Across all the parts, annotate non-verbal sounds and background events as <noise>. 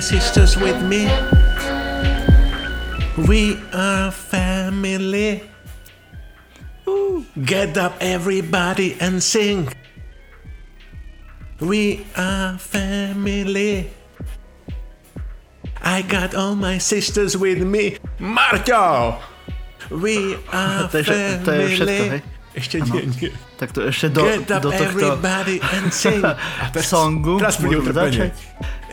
sisters with me. We are family. Get up, everybody, and sing. We are family. I got all my sisters with me. Marťo! We are To je, vše- to je všetko, hej? family. Ešte nie, nie. Tak to ešte do, Get up, do tohto everybody, and <laughs> sing. A teraz- songu teraz utrpenie.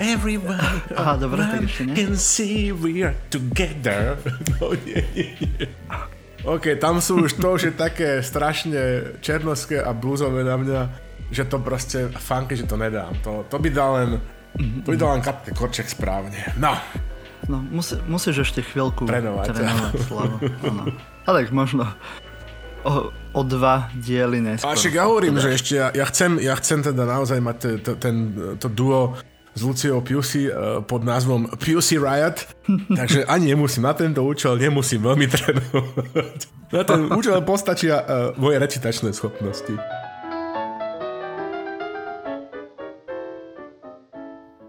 Everybody Aha, dobre, tak ešte nie. and see we are together. <laughs> No nie, nie, nie. OK, tam sú už to, že také strašne černovské a blúzové na mňa, že to proste funky, že to nedám. To, to by dal len to by dal len kapke korček správne. No, No, musí, musíš ešte chvíľku Trénovať. trénovať <laughs> Slavo. Ale možno o, o dva diely a neskôr. však ja hovorím, že ešte ja, ja, chcem, ja chcem teda naozaj mať t- t- ten, to duo s Luciou Pusey uh, pod názvom Pusey Riot, <laughs> takže ani nemusím na tento účel, nemusím veľmi trénovať. Na ten účel postačia uh, moje recitačné schopnosti.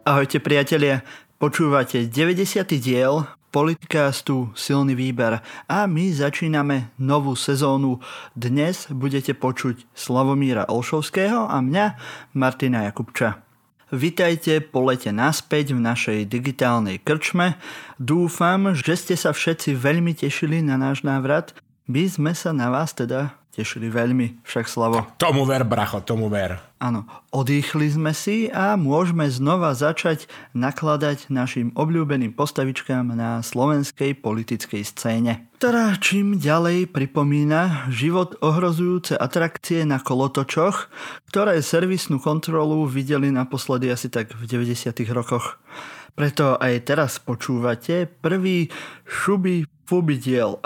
Ahojte priatelia, počúvate 90. diel podcastu Silný výber a my začíname novú sezónu. Dnes budete počuť Slavomíra Olšovského a mňa Martina Jakubča. Vitajte po lete naspäť v našej digitálnej krčme. Dúfam, že ste sa všetci veľmi tešili na náš návrat. My sme sa na vás teda tešili veľmi, však Slavo. Tomu ver, bracho, tomu ver. Áno, odýchli sme si a môžeme znova začať nakladať našim obľúbeným postavičkám na slovenskej politickej scéne. Ktorá čím ďalej pripomína život ohrozujúce atrakcie na kolotočoch, ktoré servisnú kontrolu videli naposledy asi tak v 90. rokoch. Preto aj teraz počúvate prvý šuby fuby diel.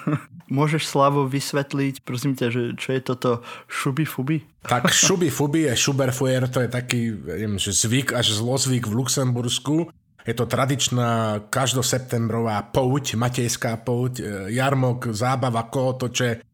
<laughs> Môžeš Slavo vysvetliť, prosím ťa, že čo je toto šuby fuby? Tak šuby fuby je šuberfuer, to je taký neviem, že zvyk až zlozvyk v Luxembursku. Je to tradičná každoseptembrová pouť, matejská pouť, e, jarmok, zábava, kolotoče.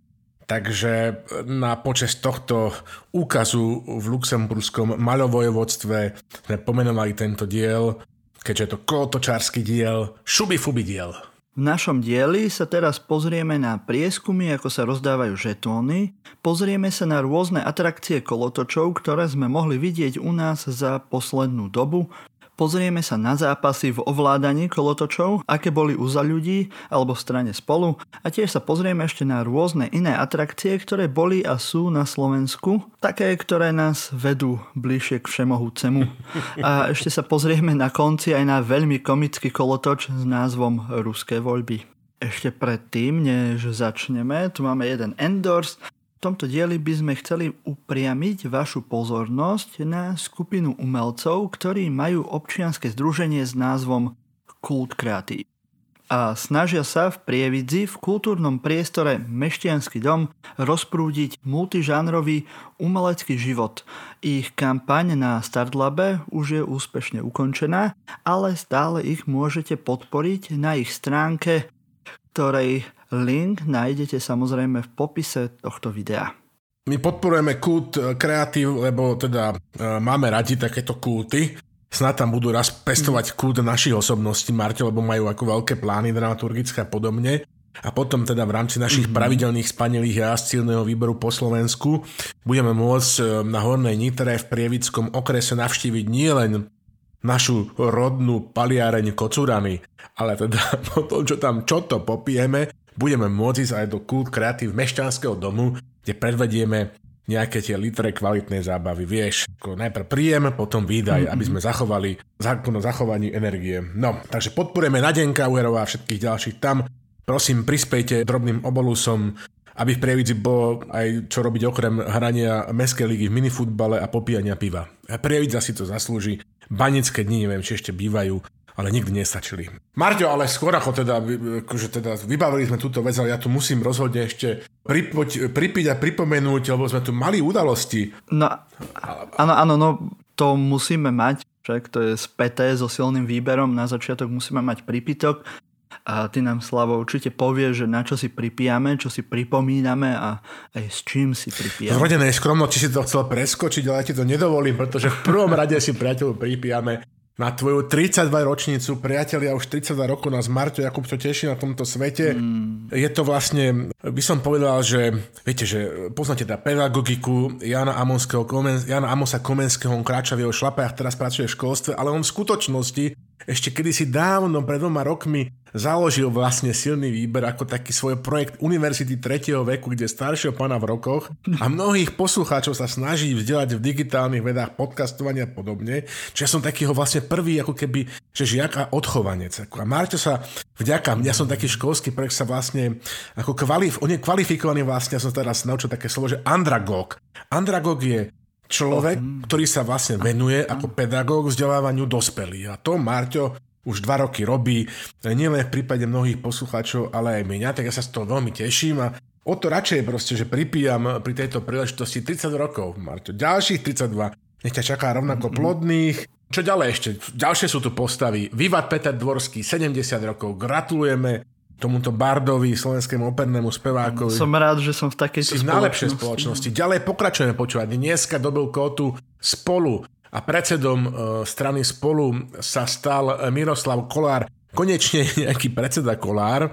Takže na počas tohto úkazu v luxemburskom maľovojvodstve sme pomenovali tento diel, keďže je to kolotočársky diel, šuby fuby diel. V našom dieli sa teraz pozrieme na prieskumy, ako sa rozdávajú žetóny, pozrieme sa na rôzne atrakcie kolotočov, ktoré sme mohli vidieť u nás za poslednú dobu, pozrieme sa na zápasy v ovládaní kolotočov, aké boli u za ľudí alebo v strane spolu a tiež sa pozrieme ešte na rôzne iné atrakcie, ktoré boli a sú na Slovensku, také, ktoré nás vedú bližšie k všemohúcemu. A ešte sa pozrieme na konci aj na veľmi komický kolotoč s názvom Ruské voľby. Ešte predtým, než začneme, tu máme jeden endorse. Tomto dieli by sme chceli upriamiť vašu pozornosť na skupinu umelcov, ktorí majú občianske združenie s názvom Kult Kreatív a snažia sa v Prievidzi v kultúrnom priestore Mešťanský dom rozprúdiť multižánrový umelecký život. Ich kampaň na Startlabe už je úspešne ukončená, ale stále ich môžete podporiť na ich stránke, ktorej link nájdete samozrejme v popise tohto videa. My podporujeme kult e, kreatív, lebo teda e, máme radi takéto kulty. Snad tam budú raz pestovať kult našich osobností, Marte, lebo majú ako veľké plány dramaturgické a podobne. A potom teda v rámci našich mm-hmm. pravidelných spanilých jazd silného výboru po Slovensku budeme môcť e, na Hornej Nitre v Prievickom okrese navštíviť nielen našu rodnú paliareň Kocurany, ale teda <laughs> po tom, čo tam čo to popijeme, budeme môcť ísť aj do kult kreatív Mešťanského domu, kde predvedieme nejaké tie litre kvalitnej zábavy. Vieš, ako najprv príjem, potom výdaj, aby sme zachovali zákon o zachovaní energie. No, takže podporujeme Nadenka Uherová a všetkých ďalších tam. Prosím, prispejte drobným obolusom, aby v Prievidzi bolo aj čo robiť okrem hrania Mestskej ligy v minifutbale a popíjania piva. Prievidza si to zaslúži. Banické dni, neviem, či ešte bývajú, ale nikdy nestačili. Marťo, ale skôr ako teda, akože teda vybavili sme túto vec, ale ja tu musím rozhodne ešte pripoť, pripiť a pripomenúť, lebo sme tu mali udalosti. No, áno, áno, no to musíme mať, však to je späté so silným výberom, na začiatok musíme mať pripitok a ty nám, Slavo, určite povieš, že na čo si pripijame, čo si pripomíname a aj s čím si pripijame. Zrodené skromno, či si to chcel preskočiť, ale ja ti to nedovolím, pretože v prvom rade si priateľu pripijame na tvoju 32 ročnicu, priatelia, už 32 rokov nás Marto Jakub to teší na tomto svete. Mm. Je to vlastne, by som povedal, že viete, že poznáte tá pedagogiku Jana, Amonského, Jana Amosa Komenského, on kráča v jeho šlapách, teraz pracuje v školstve, ale on v skutočnosti ešte kedysi dávno, pred dvoma rokmi, založil vlastne silný výber ako taký svoj projekt Univerzity 3. veku, kde staršieho pána v rokoch a mnohých poslucháčov sa snaží vzdelať v digitálnych vedách podcastovania a podobne. Čiže ja som takýho vlastne prvý ako keby, že žiak a odchovanec. A Marťo sa vďaka, ja som taký školský projekt sa vlastne ako kvalif, on je kvalifikovaný vlastne, ja som teraz naučil také slovo, že andragog. Andragog je človek, ktorý sa vlastne venuje ako pedagóg vzdelávaniu dospelých. A to Marťo už dva roky robí, nielen v prípade mnohých poslucháčov, ale aj mňa, tak ja sa z toho veľmi teším. A o to radšej proste, že pripíjam pri tejto príležitosti 30 rokov, Marťo, ďalších 32, nech ťa čaká rovnako plodných. Čo ďalej ešte? Ďalšie sú tu postavy. Vivat Peter Dvorský, 70 rokov, gratulujeme tomuto Bardovi, slovenskému opernému spevákovi. Som rád, že som v takej spoločnosti. v najlepšej spoločnosti. Ďalej pokračujeme počúvať. Dneska dobil kótu spolu a predsedom uh, strany spolu sa stal Miroslav Kolár. Konečne nejaký predseda Kolár,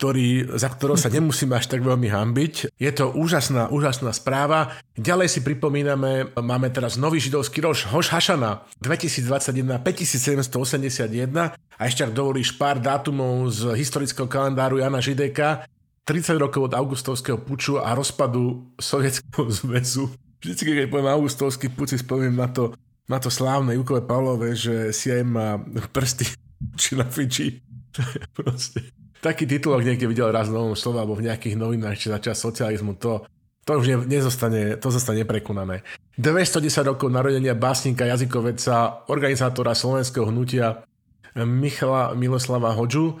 ktorý, za ktorého sa nemusíme až tak veľmi hambiť. Je to úžasná, úžasná správa. Ďalej si pripomíname, máme teraz nový židovský rož, Hoš Hašana 2021 5781 a ešte ak dovolíš pár dátumov z historického kalendáru Jana Žideka, 30 rokov od augustovského puču a rozpadu Sovietskeho <laughs> zväzu. Vždycky, keď poviem augustovský puč, si spomínam na to, na to slávne Jukové Pavlové, že si aj má prsty <laughs> či na Fidži. proste taký titulok niekde videl raz v Novom slove alebo v nejakých novinách, či začal socializmu, to, to už ne, nezostane, to zostane neprekonané. 210 rokov narodenia básnika, jazykoveca, organizátora slovenského hnutia Michala Miloslava Hodžu,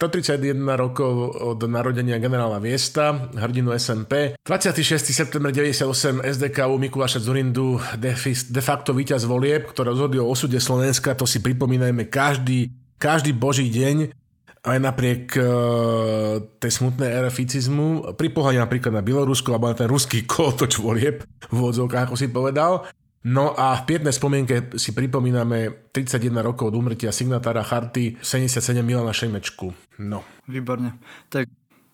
131 rokov od narodenia generála Viesta, hrdinu SMP. 26. september 98 SDK u Mikuláša Zurindu de, facto víťaz volieb, ktoré rozhodli o osude Slovenska, to si pripomínajme každý, každý boží deň aj napriek uh, tej smutnej ére ficizmu, pri pohľade napríklad na Bielorusko alebo na ten ruský <laughs> kolotoč volieb v vodzovkách, ako si povedal. No a v pietnej spomienke si pripomíname 31 rokov od umrtia signatára Charty 77 Milana Šejmečku. No. Výborne. Tak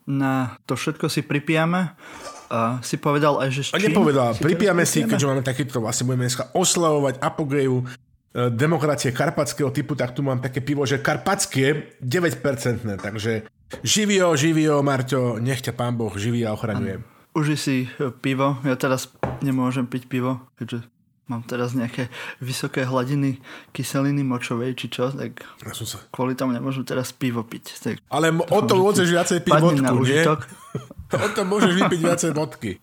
na to všetko si pripijame. A si povedal aj, že A nepovedal, pripijame si, keďže máme takýto, vlastne budeme dneska oslavovať apogeju E, demokracie karpatského typu, tak tu mám také pivo, že karpatské 9%, takže živio, živio, Marťo, nech ťa pán Boh živí a ochraňuje. Uži si e, pivo, ja teraz nemôžem piť pivo, keďže mám teraz nejaké vysoké hladiny kyseliny močovej, či čo, tak ja som sa... kvôli tomu nemôžem teraz pivo piť. Tak Ale o tom môžeš viacej piť vodku, nie? <laughs> o tom môžeš vypiť viacej vodky.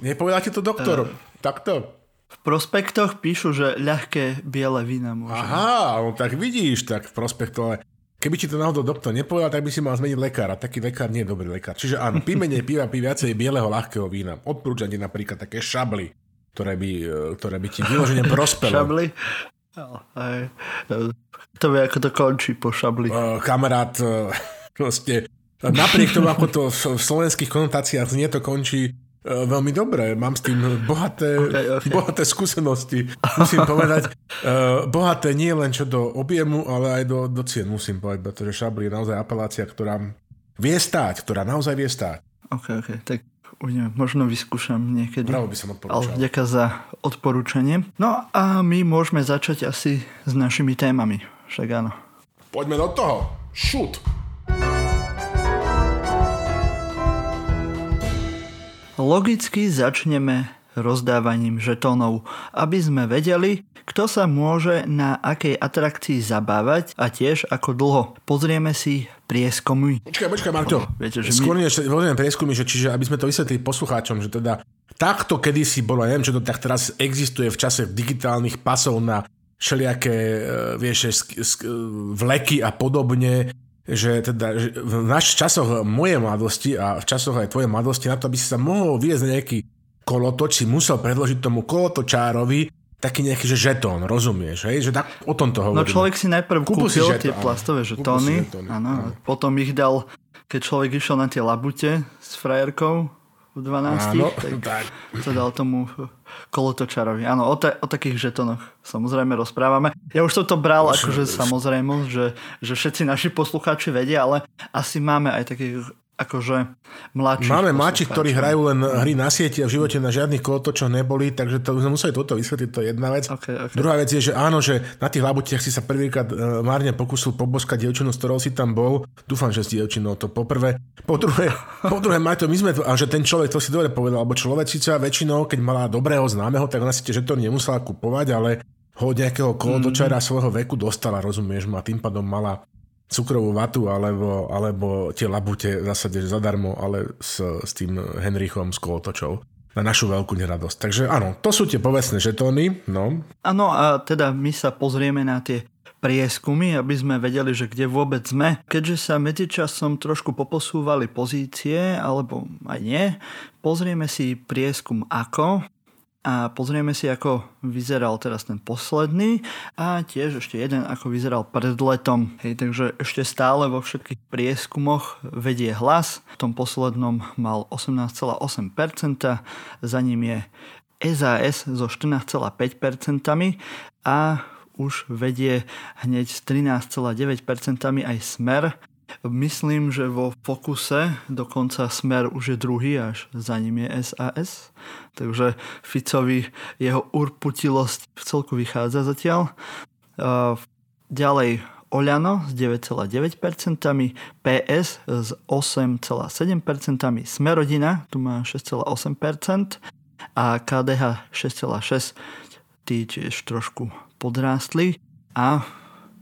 Nepovedal ti to doktor? Uh, Takto? V prospektoch píšu, že ľahké biele vína môže. Aha, no tak vidíš, tak v prospektoch, ale keby ti to náhodou doktor nepovedal, tak by si mal zmeniť lekára. Taký lekár nie je dobrý lekár. Čiže áno, pí menej piva, pí viacej bieleho ľahkého vína. Odporúčam ti napríklad také šably, ktoré by, e, ktoré by ti vyložene <laughs> prospelo. šably? Aj, to vie, ako to končí po šabli. Uh, kamarát, uh, <laughs> proste, napriek tomu, ako to v slovenských konotáciách znie, to končí E, veľmi dobre, mám s tým bohaté, <laughs> okay, okay. bohaté skúsenosti. Musím povedať, uh, bohaté nie len čo do objemu, ale aj do, do cien, musím povedať, pretože Šabli je naozaj apelácia, ktorá vie stáť, ktorá naozaj vie stáť. Ok, ok, tak uvidíme, možno vyskúšam niekedy. Bravo by som odporúčal. Ale ďakujem za odporúčanie. No a my môžeme začať asi s našimi témami, však áno. Poďme do toho. Shoot! Logicky začneme rozdávaním žetónov, aby sme vedeli, kto sa môže na akej atrakcii zabávať a tiež ako dlho. Pozrieme si prieskumy. Počkaj, počkaj, Marto. Viete, že Skôr my... než prieskumy, že čiže aby sme to vysvetlili poslucháčom, že teda takto kedysi bolo, neviem, čo to tak teraz existuje v čase digitálnych pasov na všelijaké, e, vieš, vleky a podobne, že teda že v našich časoch mojej mladosti a v časoch aj tvojej mladosti na to, aby si sa mohol viesť nejaký kolotoč, si musel predložiť tomu kolotočárovi taký nejaký že žetón, rozumieš, hej? Že tak o tom to hovorím. No človek si najprv kúpil si žetón, tie plastové žetóny, áno, potom ich dal, keď človek išiel na tie labute s frajerkou, v 12, Áno, tak, <laughs> tak to dal tomu kolotočarovi. Áno, o, ta, o takých žetonoch samozrejme rozprávame. Ja už som to bral akože samozrejme, že, že všetci naši poslucháči vedia, ale asi máme aj takých akože mladší. Máme mladších, ktorí hrajú len hry na sieti a v živote na žiadnych kolotočoch neboli, takže to sme museli toto vysvetliť, to je jedna vec. Okay, okay. Druhá vec je, že áno, že na tých labutiach si sa prvýkrát uh, márne pokusil poboskať dievčinu, s ktorou si tam bol. Dúfam, že s dievčinou to poprvé. Po druhé, po druhé to my sme, a že ten človek, to si dobre povedal, alebo človek síce väčšinou, keď mala dobrého známeho, tak ona si tie žetóny nemusela kupovať, ale ho nejakého kolotočara mm-hmm. svojho veku dostala, rozumieš, a tým pádom mala cukrovú vatu alebo, alebo tie labute v zásade zadarmo, ale s, s tým Henrichom z kolotočou na našu veľkú neradosť. Takže áno, to sú tie povestné žetóny. No. Áno, a teda my sa pozrieme na tie prieskumy, aby sme vedeli, že kde vôbec sme. Keďže sa medzičasom trošku poposúvali pozície, alebo aj nie, pozrieme si prieskum ako a pozrieme si, ako vyzeral teraz ten posledný a tiež ešte jeden, ako vyzeral pred letom. Hej, takže ešte stále vo všetkých prieskumoch vedie hlas. V tom poslednom mal 18,8%, za ním je SAS so 14,5% a už vedie hneď s 13,9% aj Smer Myslím, že vo Fokuse dokonca Smer už je druhý, až za ním je SAS. Takže Ficovi jeho urputilosť v celku vychádza zatiaľ. Ďalej Oľano s 9,9%, PS s 8,7%, Smerodina tu má 6,8% a KDH 6,6%. Tí tiež trošku podrástli. A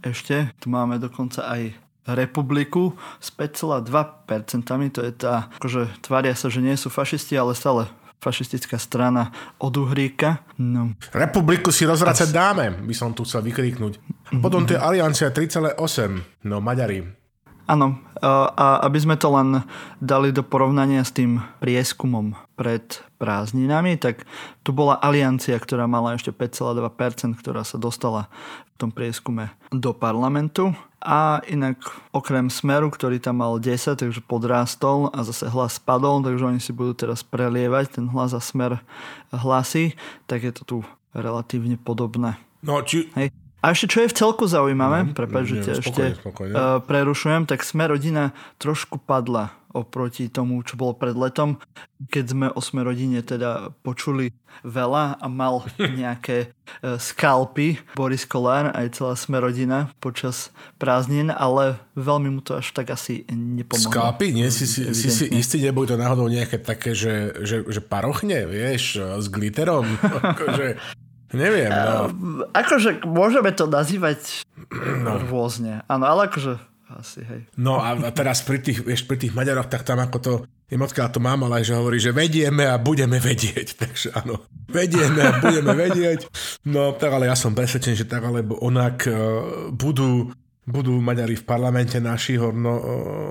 ešte tu máme dokonca aj republiku s 5,2%. To je tá, akože tvária sa, že nie sú fašisti, ale stále fašistická strana od Uhríka. No. Republiku si rozvracať dáme, by som tu chcel vykriknúť. Potom to je Aliancia 3,8, no Maďari. Áno, a aby sme to len dali do porovnania s tým prieskumom pred prázdninami, tak tu bola aliancia, ktorá mala ešte 5,2%, ktorá sa dostala v tom prieskume do parlamentu. A inak okrem Smeru, ktorý tam mal 10, takže podrástol a zase hlas spadol, takže oni si budú teraz prelievať ten hlas a Smer hlasy, tak je to tu relatívne podobné. No, či... Hej. A ešte čo je v celku zaujímavé, no, prepáč, že ťa ešte spokojne. Uh, prerušujem, tak sme rodina trošku padla oproti tomu, čo bolo pred letom, keď sme o sme rodine teda počuli veľa a mal <laughs> nejaké uh, skalpy Boris Kolár aj celá sme rodina počas prázdnin, ale veľmi mu to až tak asi nepomohlo. Skalpy? Nie, si si, si, si istý, neboli to náhodou nejaké také, že, že, že parochne, vieš, s glitterom? <laughs> akože, Neviem, no. Akože môžeme to nazývať no. rôzne. Áno, ale akože asi, hej. No a, a teraz pri tých, vieš, pri tých Maďaroch, tak tam ako to, Nemotka to mám, ale že hovorí, že vedieme a budeme vedieť. <laughs> Takže áno, vedieme a budeme vedieť. No tak ale ja som presvedčený, že tak alebo onak uh, budú budú Maďari v parlamente naši horno,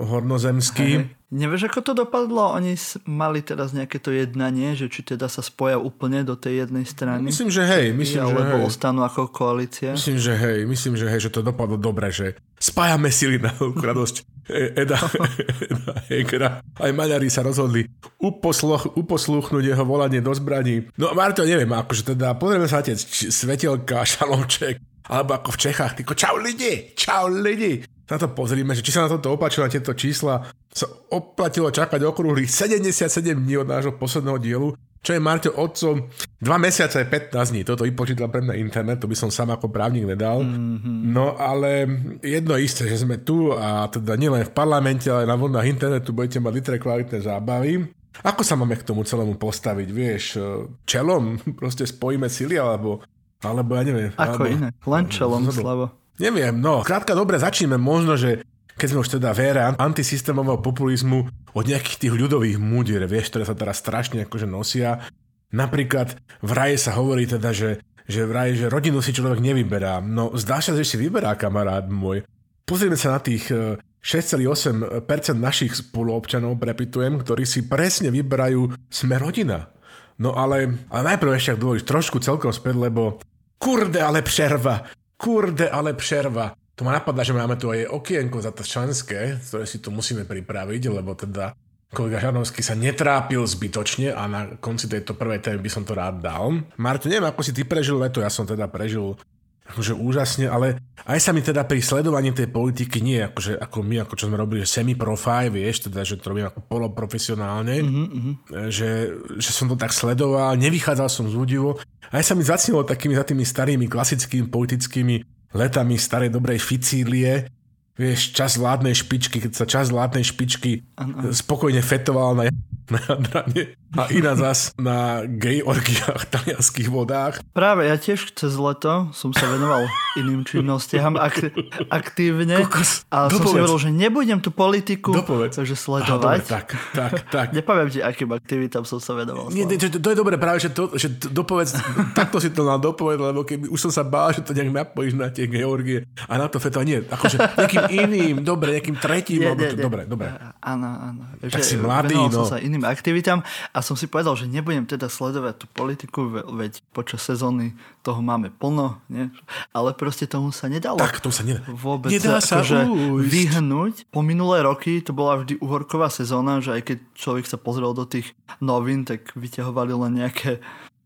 hornozemskí. Hej. Nevieš, ako to dopadlo? Oni mali teraz nejaké to jednanie, že či teda sa spoja úplne do tej jednej strany? Myslím, že hej. Myslím, že hej. ostanú ako koalícia? Myslím, že hej. Myslím, že hej, že to dopadlo dobre, že spájame sily na radosť e, Eda, <laughs> Eda Hegera. Aj Maďari sa rozhodli uposluch, uposluchnúť jeho volanie do zbraní. No Marto, neviem, akože teda pozrieme sa tie svetelka, šalomček, alebo ako v Čechách, tyko, čau lidi, čau lidi. Na to pozrime, že či sa na toto opáčilo na tieto čísla, sa oplatilo čakať okrúhlych 77 dní od nášho posledného dielu, čo je Marťo otcom 2 mesiace 15 dní. Toto vypočítal pre mňa internet, to by som sám ako právnik nedal. Mm-hmm. No ale jedno isté, že sme tu a teda nielen v parlamente, ale na vlnách internetu budete mať litre kvalitné zábavy. Ako sa máme k tomu celému postaviť, vieš, čelom? <laughs> Proste spojíme sily, alebo alebo ja neviem. Ako alebo, iné, len čelom, Slavo. Neviem, no, krátka dobre, začneme možno, že keď sme už teda v ére antisystémového populizmu od nejakých tých ľudových múdier, vieš, ktoré sa teraz strašne akože nosia. Napríklad v raje sa hovorí teda, že, že v raje, že rodinu si človek nevyberá. No zdá sa, že si vyberá kamarát môj. Pozrieme sa na tých 6,8% e, našich spoluobčanov, prepitujem, ktorí si presne vyberajú sme rodina. No ale, ale najprv ešte dôjsť trošku celkom späť, lebo kurde ale přerva, kurde ale přerva. To ma napadá, že máme tu aj okienko za to členské, ktoré si tu musíme pripraviť, lebo teda kolega Žarnovský sa netrápil zbytočne a na konci tejto prvej témy by som to rád dal. Marto, neviem, ako si ty prežil leto, ja som teda prežil akože úžasne, ale aj sa mi teda pri sledovaní tej politiky nie akože ako my, ako čo sme robili, že semi-profile, vieš, teda, že to robím ako poloprofesionálne, mm-hmm. že, že som to tak sledoval, nevychádzal som z údivu. Aj sa mi zacnilo takými za tými starými klasickými politickými letami starej dobrej Ficílie, vieš, čas vládnej špičky, keď sa čas vládnej špičky ano. spokojne fetoval na, <laughs> na Jadrane a iná zas na gay orgiách talianských vodách. Práve, ja tiež cez leto som sa venoval iným činnostiam ak- aktívne Kokos, a som si hovoril, že nebudem tú politiku dopovedz. že sledovať. Aha, dobre, tak, tak, tak. Nepoviem ti, akým aktivitám som sa venoval. Nie, to, to, je dobré práve, že, to, že dopovedz, takto si to na dopovedz, lebo keby už som sa bál, že to nejak napojíš na tie georgie a na to feto. Nie, akože nejakým iným, dobre, nejakým tretím. Nie, nie, to, nie. Dobre, dobre. Áno, áno. Tak že si mladý, no. som sa iným aktivitám a som si povedal, že nebudem teda sledovať tú politiku, veď počas sezóny toho máme plno, nie? ale proste tomu sa nedalo. Tak, tomu sa nedá. Vôbec nedá sa akože vyhnúť. Po minulé roky to bola vždy uhorková sezóna, že aj keď človek sa pozrel do tých novín, tak vyťahovali len nejaké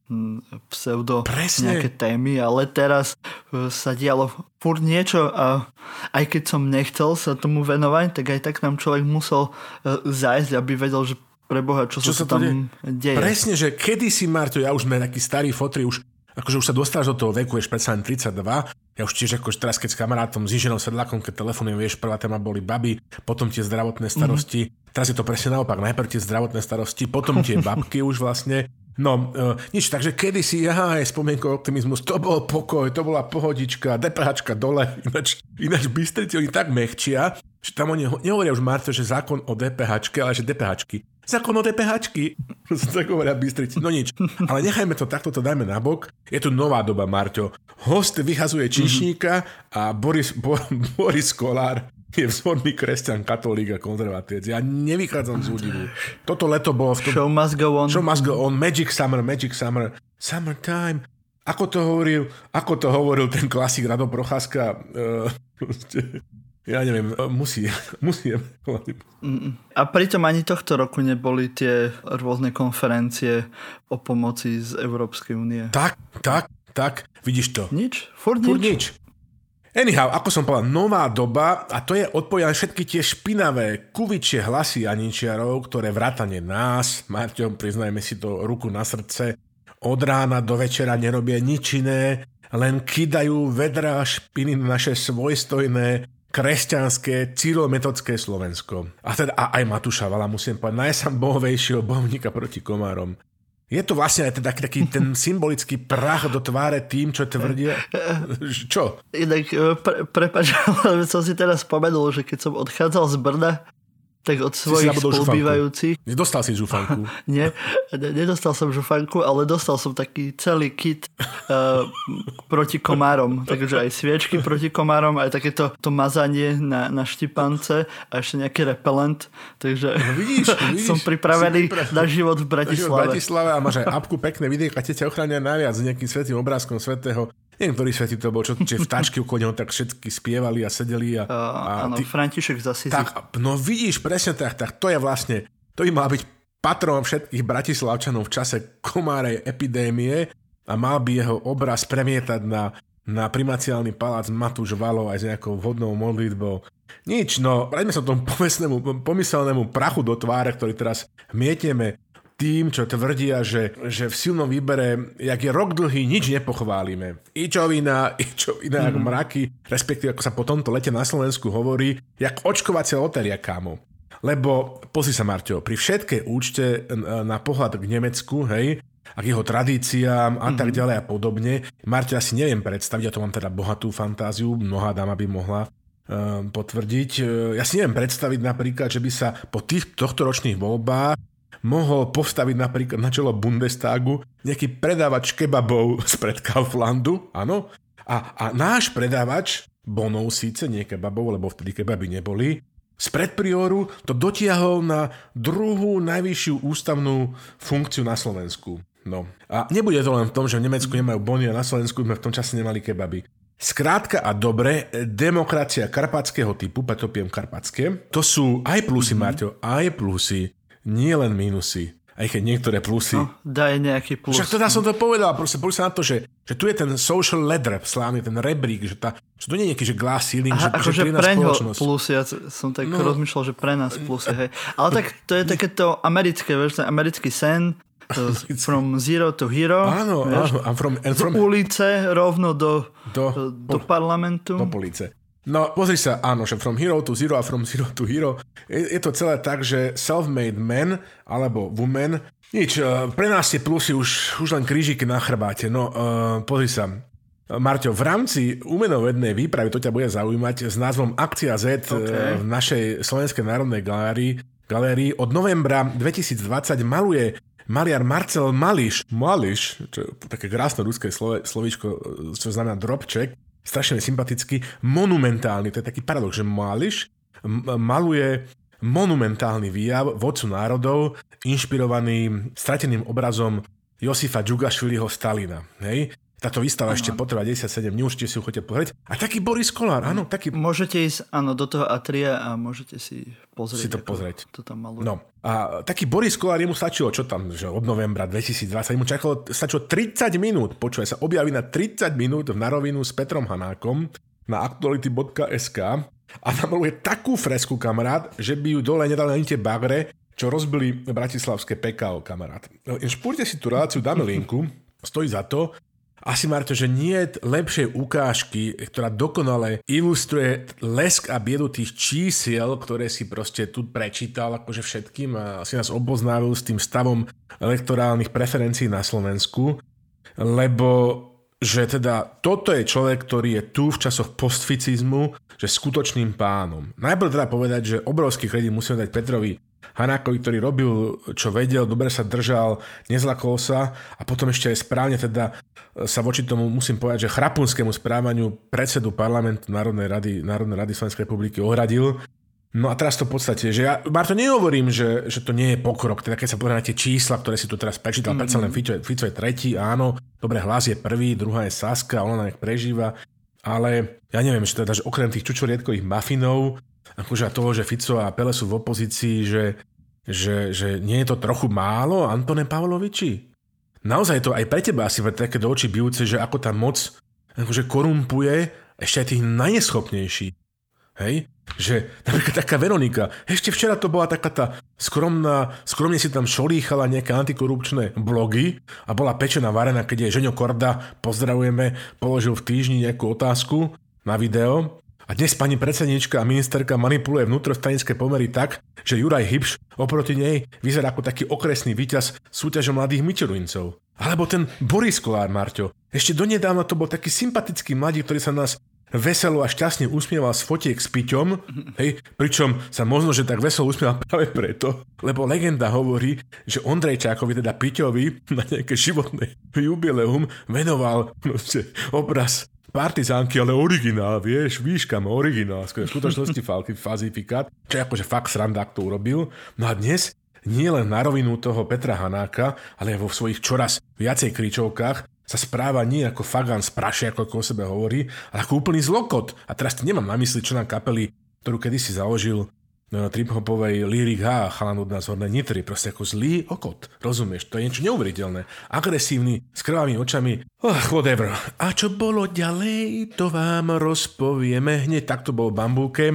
hm, pseudo Presne. nejaké témy, ale teraz e, sa dialo furt niečo a aj keď som nechcel sa tomu venovať, tak aj tak nám človek musel e, zájsť, aby vedel, že preboha, čo, čo sa, sa tam deje. Presne, že kedysi, Marto, ja už sme takí starí fotri, už akože už sa dostávaš do toho veku, ješ predsa len 32, ja už tiež akože teraz keď s kamarátom, s inžinom sedlákom, keď telefonujem, vieš, prvá téma boli baby, potom tie zdravotné starosti, mm-hmm. teraz je to presne naopak, najprv tie zdravotné starosti, potom tie <laughs> babky už vlastne, No, uh, nič, takže kedysi, aha, je spomienko optimizmus, to bol pokoj, to bola pohodička, DPHčka dole, <laughs> ináč, ináč Bystrici oni tak mehčia, že tam oni nehovoria už Marto, že zákon o DPHčke, ale že DPHčky. Zákon o DPHčky. <laughs> tak hovoria Bystrici. No nič. Ale nechajme to takto, to dajme na bok. Je tu nová doba, Marťo. Host vyhazuje číšníka a Boris, Bo, Boris Kolár je vzorný kresťan, katolík a konzervatívec. Ja nevychádzam z údivu. Toto leto bolo v tom... Show must go on. Show must go on. Magic Summer, Magic Summer. Summertime. Ako to hovoril, ako to hovoril ten klasik Rado Procházka, uh, <laughs> ja neviem, musí, <laughs> musí. A pritom ani tohto roku neboli tie rôzne konferencie o pomoci z Európskej únie. Tak, tak, tak, vidíš to. Nič, furt, furt nič. nič. Anyhow, ako som povedal, nová doba a to je odpoveď na všetky tie špinavé kuvičie hlasy Aničiarov, ktoré vrátane nás, Marťom, priznajme si to ruku na srdce, od rána do večera nerobia nič iné, len kidajú vedra špiny na naše svojstojné kresťanské, cyrilometodské Slovensko. A teda a aj Matúša Vala, musím povedať, najsambohovejšieho bohovníka proti komárom. Je to vlastne aj teda taký ten <laughs> symbolický prach do tváre tým, čo tvrdia. Čo? Inak, e, pre, prepač, <laughs> som si teraz spomenul, že keď som odchádzal z Brna, tak od svojich spolubývajúcich. Nedostal si žufanku. <laughs> Nie, nedostal som žufanku, ale dostal som taký celý kit uh, proti komárom. Takže aj sviečky proti komárom, aj takéto to mazanie na, na štipance a ešte nejaký repelent. Takže no vidíš, <laughs> vidíš, som pripravený pripra... na život v Bratislave. v Bratislave a máš aj apku pekné videjka, tie ťa ochránia najviac s nejakým svetým obrázkom svetého neviem, ktorý svetý to bol, čo tie vtáčky <laughs> okolo neho tak všetky spievali a sedeli. A, a áno, ty, František zase. Tak, no vidíš, presne tak, tak to je vlastne, to by mal byť patron všetkých bratislavčanov v čase komárej epidémie a mal by jeho obraz premietať na, na primaciálny palác Matúš Valo aj s nejakou vhodnou modlitbou. Nič, no, vrajme sa tomu pomyselnému prachu do tváre, ktorý teraz mietieme tým, čo tvrdia, že, že v silnom výbere, jak je rok dlhý, nič nepochválime. Ičovina, ičovina, mm. ako mraky, respektíve ako sa po tomto lete na Slovensku hovorí, jak očkovacia loteria, kámo. Lebo, pozri sa, Marťo, pri všetkej účte na pohľad k Nemecku, hej, a k jeho tradíciám a mm-hmm. tak mhm. ďalej a podobne. Marťo, ja si neviem predstaviť, ja to mám teda bohatú fantáziu, mnohá dáma by mohla um, potvrdiť. Ja si neviem predstaviť napríklad, že by sa po tých tohto ročných voľbách mohol postaviť napríklad na čelo Bundestagu nejaký predávač kebabov spred Kauflandu, áno, a, a náš predávač bonov síce, nie kebabov, lebo vtedy kebaby neboli, z predprioru to dotiahol na druhú najvyššiu ústavnú funkciu na Slovensku. No. A nebude to len v tom, že v Nemecku nemajú bony a na Slovensku sme v tom čase nemali kebaby. Skrátka a dobre, demokracia karpatského typu, preto piem karpatské, to sú aj plusy, mm-hmm. Marťo, aj plusy nie len mínusy, aj keď niektoré plusy. No, daj nejaký plus. Však teda som to povedal, proste boli sa na to, že, že tu je ten social ladder slávny, ten rebrík, že, tá, že to nie je nejaký, že glass ceiling, Aha, že, že, že pre plus, ja som tak no, rozmýšľal, že pre nás plus, hej. Ale tak to je takéto americké, vieš, americký sen, from zero to hero. Áno, vieš, áno. A from, and from... Z ulice rovno do, do, do, do parlamentu. Do police. No, pozri sa, áno, že from hero to zero a from zero to hero. Je, je to celé tak, že self-made man alebo woman, nič, uh, pre nás tie plusy už, už len krížiky na chrbáte. No, uh, pozri sa, Marťo, v rámci umenovednej výpravy, to ťa bude zaujímať, s názvom Akcia Z okay. v našej Slovenskej národnej galérii, galérii od novembra 2020 maluje Mariar Marcel Mališ, Mališ, čo je také krásne ruské slovíčko, čo znamená dropček, strašne sympatický, monumentálny, to je taký paradox, že Mališ maluje monumentálny výjav vodcu národov, inšpirovaný strateným obrazom Josifa Džugašviliho Stalina. Hej? Táto výstava ano. ešte potrvá 97 dní, určite si ju chodite pozrieť. A taký Boris Kolár, áno, taký... Môžete ísť, áno, do toho atria a môžete si pozrieť. Si to pozrieť. To tam maluje. No. A taký Boris Kolár, jemu stačilo, čo tam, že od novembra 2020, mu čakalo, stačilo 30 minút, počuje sa, objaví na 30 minút v narovinu s Petrom Hanákom na aktuality.sk a tam maluje takú fresku, kamarát, že by ju dole nedali ani tie bagre, čo rozbili bratislavské PKO, kamarát. Špúrte si tú reláciu, dáme <laughs> linku, stojí za to asi Marto, že nie je lepšej ukážky, ktorá dokonale ilustruje lesk a biedu tých čísiel, ktoré si proste tu prečítal akože všetkým a si nás oboznávil s tým stavom elektorálnych preferencií na Slovensku, lebo že teda toto je človek, ktorý je tu v časoch postficizmu, že skutočným pánom. Najprv teda povedať, že obrovský kredit musíme dať Petrovi Hanákovi, ktorý robil, čo vedel, dobre sa držal, nezlakol sa a potom ešte aj správne teda sa voči tomu musím povedať, že chrapunskému správaniu predsedu parlamentu Národnej rady, Národnej rady Slovenskej republiky ohradil. No a teraz to v podstate, že ja, Marto, nehovorím, že, že to nie je pokrok, teda keď sa pozrie na tie čísla, ktoré si tu teraz prečítal, mm-hmm. predsa len Fico, Fico je tretí, áno, dobre, hlas je prvý, druhá je Saska, ona nejak prežíva, ale ja neviem, že teda, že okrem tých čučoriedkových mafinov, akože toho, že Fico a Pele sú v opozícii, že, že, že nie je to trochu málo, Antone Pavloviči? naozaj to aj pre teba asi také do očí bijúce, že ako tá moc akože korumpuje ešte aj tých najneschopnejších. Hej? Že napríklad taká Veronika, ešte včera to bola taká tá skromná, skromne si tam šolíchala nejaké antikorupčné blogy a bola pečená varená, keď je Žeňo Korda, pozdravujeme, položil v týždni nejakú otázku na video a dnes pani predsednička a ministerka manipuluje vnútrostranické pomery tak, že Juraj Hybš oproti nej vyzerá ako taký okresný víťaz súťaže mladých myčerujincov. Alebo ten Boris Kolár, Marťo. Ešte donedávna to bol taký sympatický mladík, ktorý sa nás veselo a šťastne usmieval s fotiek s Piťom, hej, pričom sa možno, že tak veselo usmieval práve preto, lebo legenda hovorí, že Ondrejčákovi, teda Piťovi, na nejaké životné jubileum venoval proste, obraz partizánky, ale originál, vieš, výška má originál, v skutočnosti <laughs> falzifikát, čo je akože fakt sranda, to urobil. No a dnes nie len na rovinu toho Petra Hanáka, ale aj vo svojich čoraz viacej kričovkách sa správa nie ako Fagan z Praše, ako o sebe hovorí, ale ako úplný zlokot. A teraz nemám na mysli čo na kapely, ktorú kedysi založil trip-hopovej Lyric H, chalan od nás horné nitry, proste ako zlý okot, rozumieš, to je niečo neuveriteľné. Agresívny, s krvavými očami, oh, whatever. A čo bolo ďalej, to vám rozpovieme, hneď takto bol v bambúke.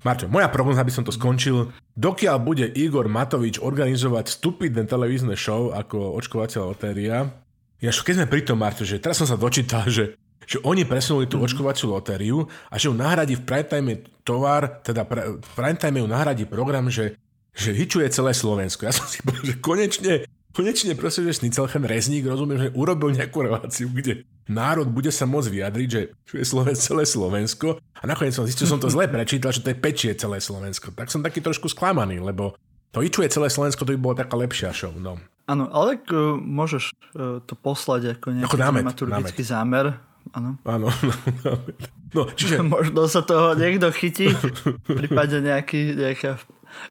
Marťo, moja prognoza, aby som to skončil, dokiaľ bude Igor Matovič organizovať stupidné televízne show ako očkovacia lotéria, ja keď sme pri tom, Marťo, že teraz som sa dočítal, že že oni presunuli tú mhm. očkovaciu lotériu a že ju nahradí v primetime tovar, teda pre, v primetime ju nahradí program, že, že hičuje celé Slovensko. Ja som si povedal, že konečne, konečne proste, že Snicelchen Rezník, rozumiem, že urobil nejakú reláciu, kde národ bude sa môcť vyjadriť, že čuje Sloven, celé Slovensko a nakoniec som zistil, že som to zle prečítal, že to je pečie celé Slovensko. Tak som taký trošku sklamaný, lebo to ičuje celé Slovensko, to by bola taká lepšia show. No. Áno, ale uh, môžeš uh, to poslať ako nejaký dramaturgický zámer áno. Áno, No, čiže... <laughs> Možno sa toho niekto chytí, prípade nejaký, nejaká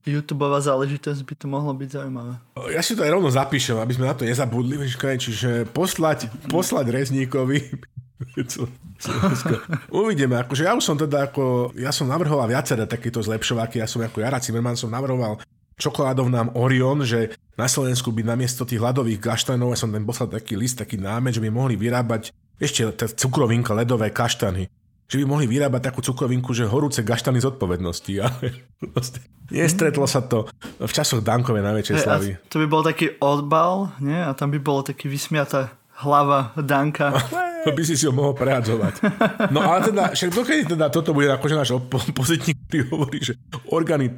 youtube záležitosť by to mohlo byť zaujímavé. Ja si to aj rovno zapíšem, aby sme na to nezabudli, čiže poslať, poslať rezníkovi Uvidíme, akože ja už som teda ako, ja som navrhoval viaceré takéto zlepšováky, ja som ako Jara Cimerman som navrhoval čokoládovnám Orion, že na Slovensku by namiesto tých hladových gaštanov, ja som tam poslal taký list, taký námed, že by mohli vyrábať ešte cukrovinka, ledové kaštany že by mohli vyrábať takú cukrovinku, že horúce gaštany zodpovednosti. <laughs> Ale nestretlo sa to v časoch Dankovej najväčšej hey, slavy. To by bol taký odbal, nie? A tam by bolo taký vysmiatá hlava Danka. <laughs> To by si si ho mohol prehadzovať. No ale teda, však dokedy teda toto bude akože náš opozitník, ktorý hovorí, že orgány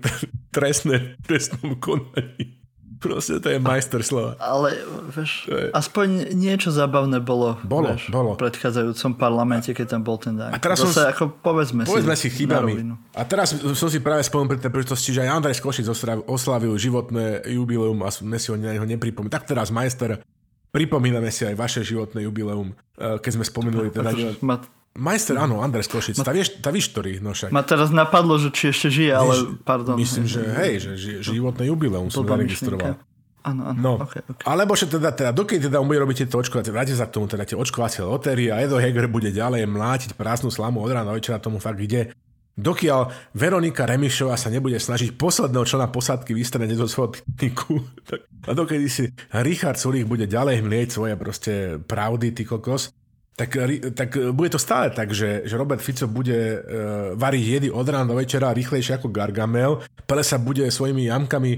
trestné v trestnom konaní Proste to je majster slova. Ale vieš, je... aspoň niečo zábavné bolo, bolo, vieš, bolo. v predchádzajúcom parlamente, keď tam bol ten daň. A teraz som, sa, ako povedzme, povedzme si, si chybami. A teraz som si práve spomenul pri tej príležitosti, že aj Andrej Košic oslavil životné jubileum a sme si ho neho nepripomínali. Tak teraz majster, pripomíname si aj vaše životné jubileum, eh, keď sme spomenuli teda... Majster, áno, Andres Košic. Ma, tá, vieš, tá víš, ktorý, no však. Ma teraz napadlo, že či ešte žije, ale Víš, pardon. Myslím, že hej, že ži, životné jubileum som zaregistroval. Áno, áno, no. okay, okay. Alebo že teda, teda dokedy teda bude robiť tieto očkovacie, vráte sa k tomu, teda tie očkovacie lotérie a Edo Heger bude ďalej mlátiť prázdnu slamu od rána večera tomu fakt ide. Dokiaľ Veronika Remišová sa nebude snažiť posledného člena posádky vystraniť zo svojho týku, <laughs> a dokedy si Richard Sulík bude ďalej mlieť svoje proste pravdy, ty kokos, tak, tak bude to stále tak, že, že Robert Fico bude uh, variť jedy od rána do večera rýchlejšie ako Gargamel, Pele sa bude svojimi jamkami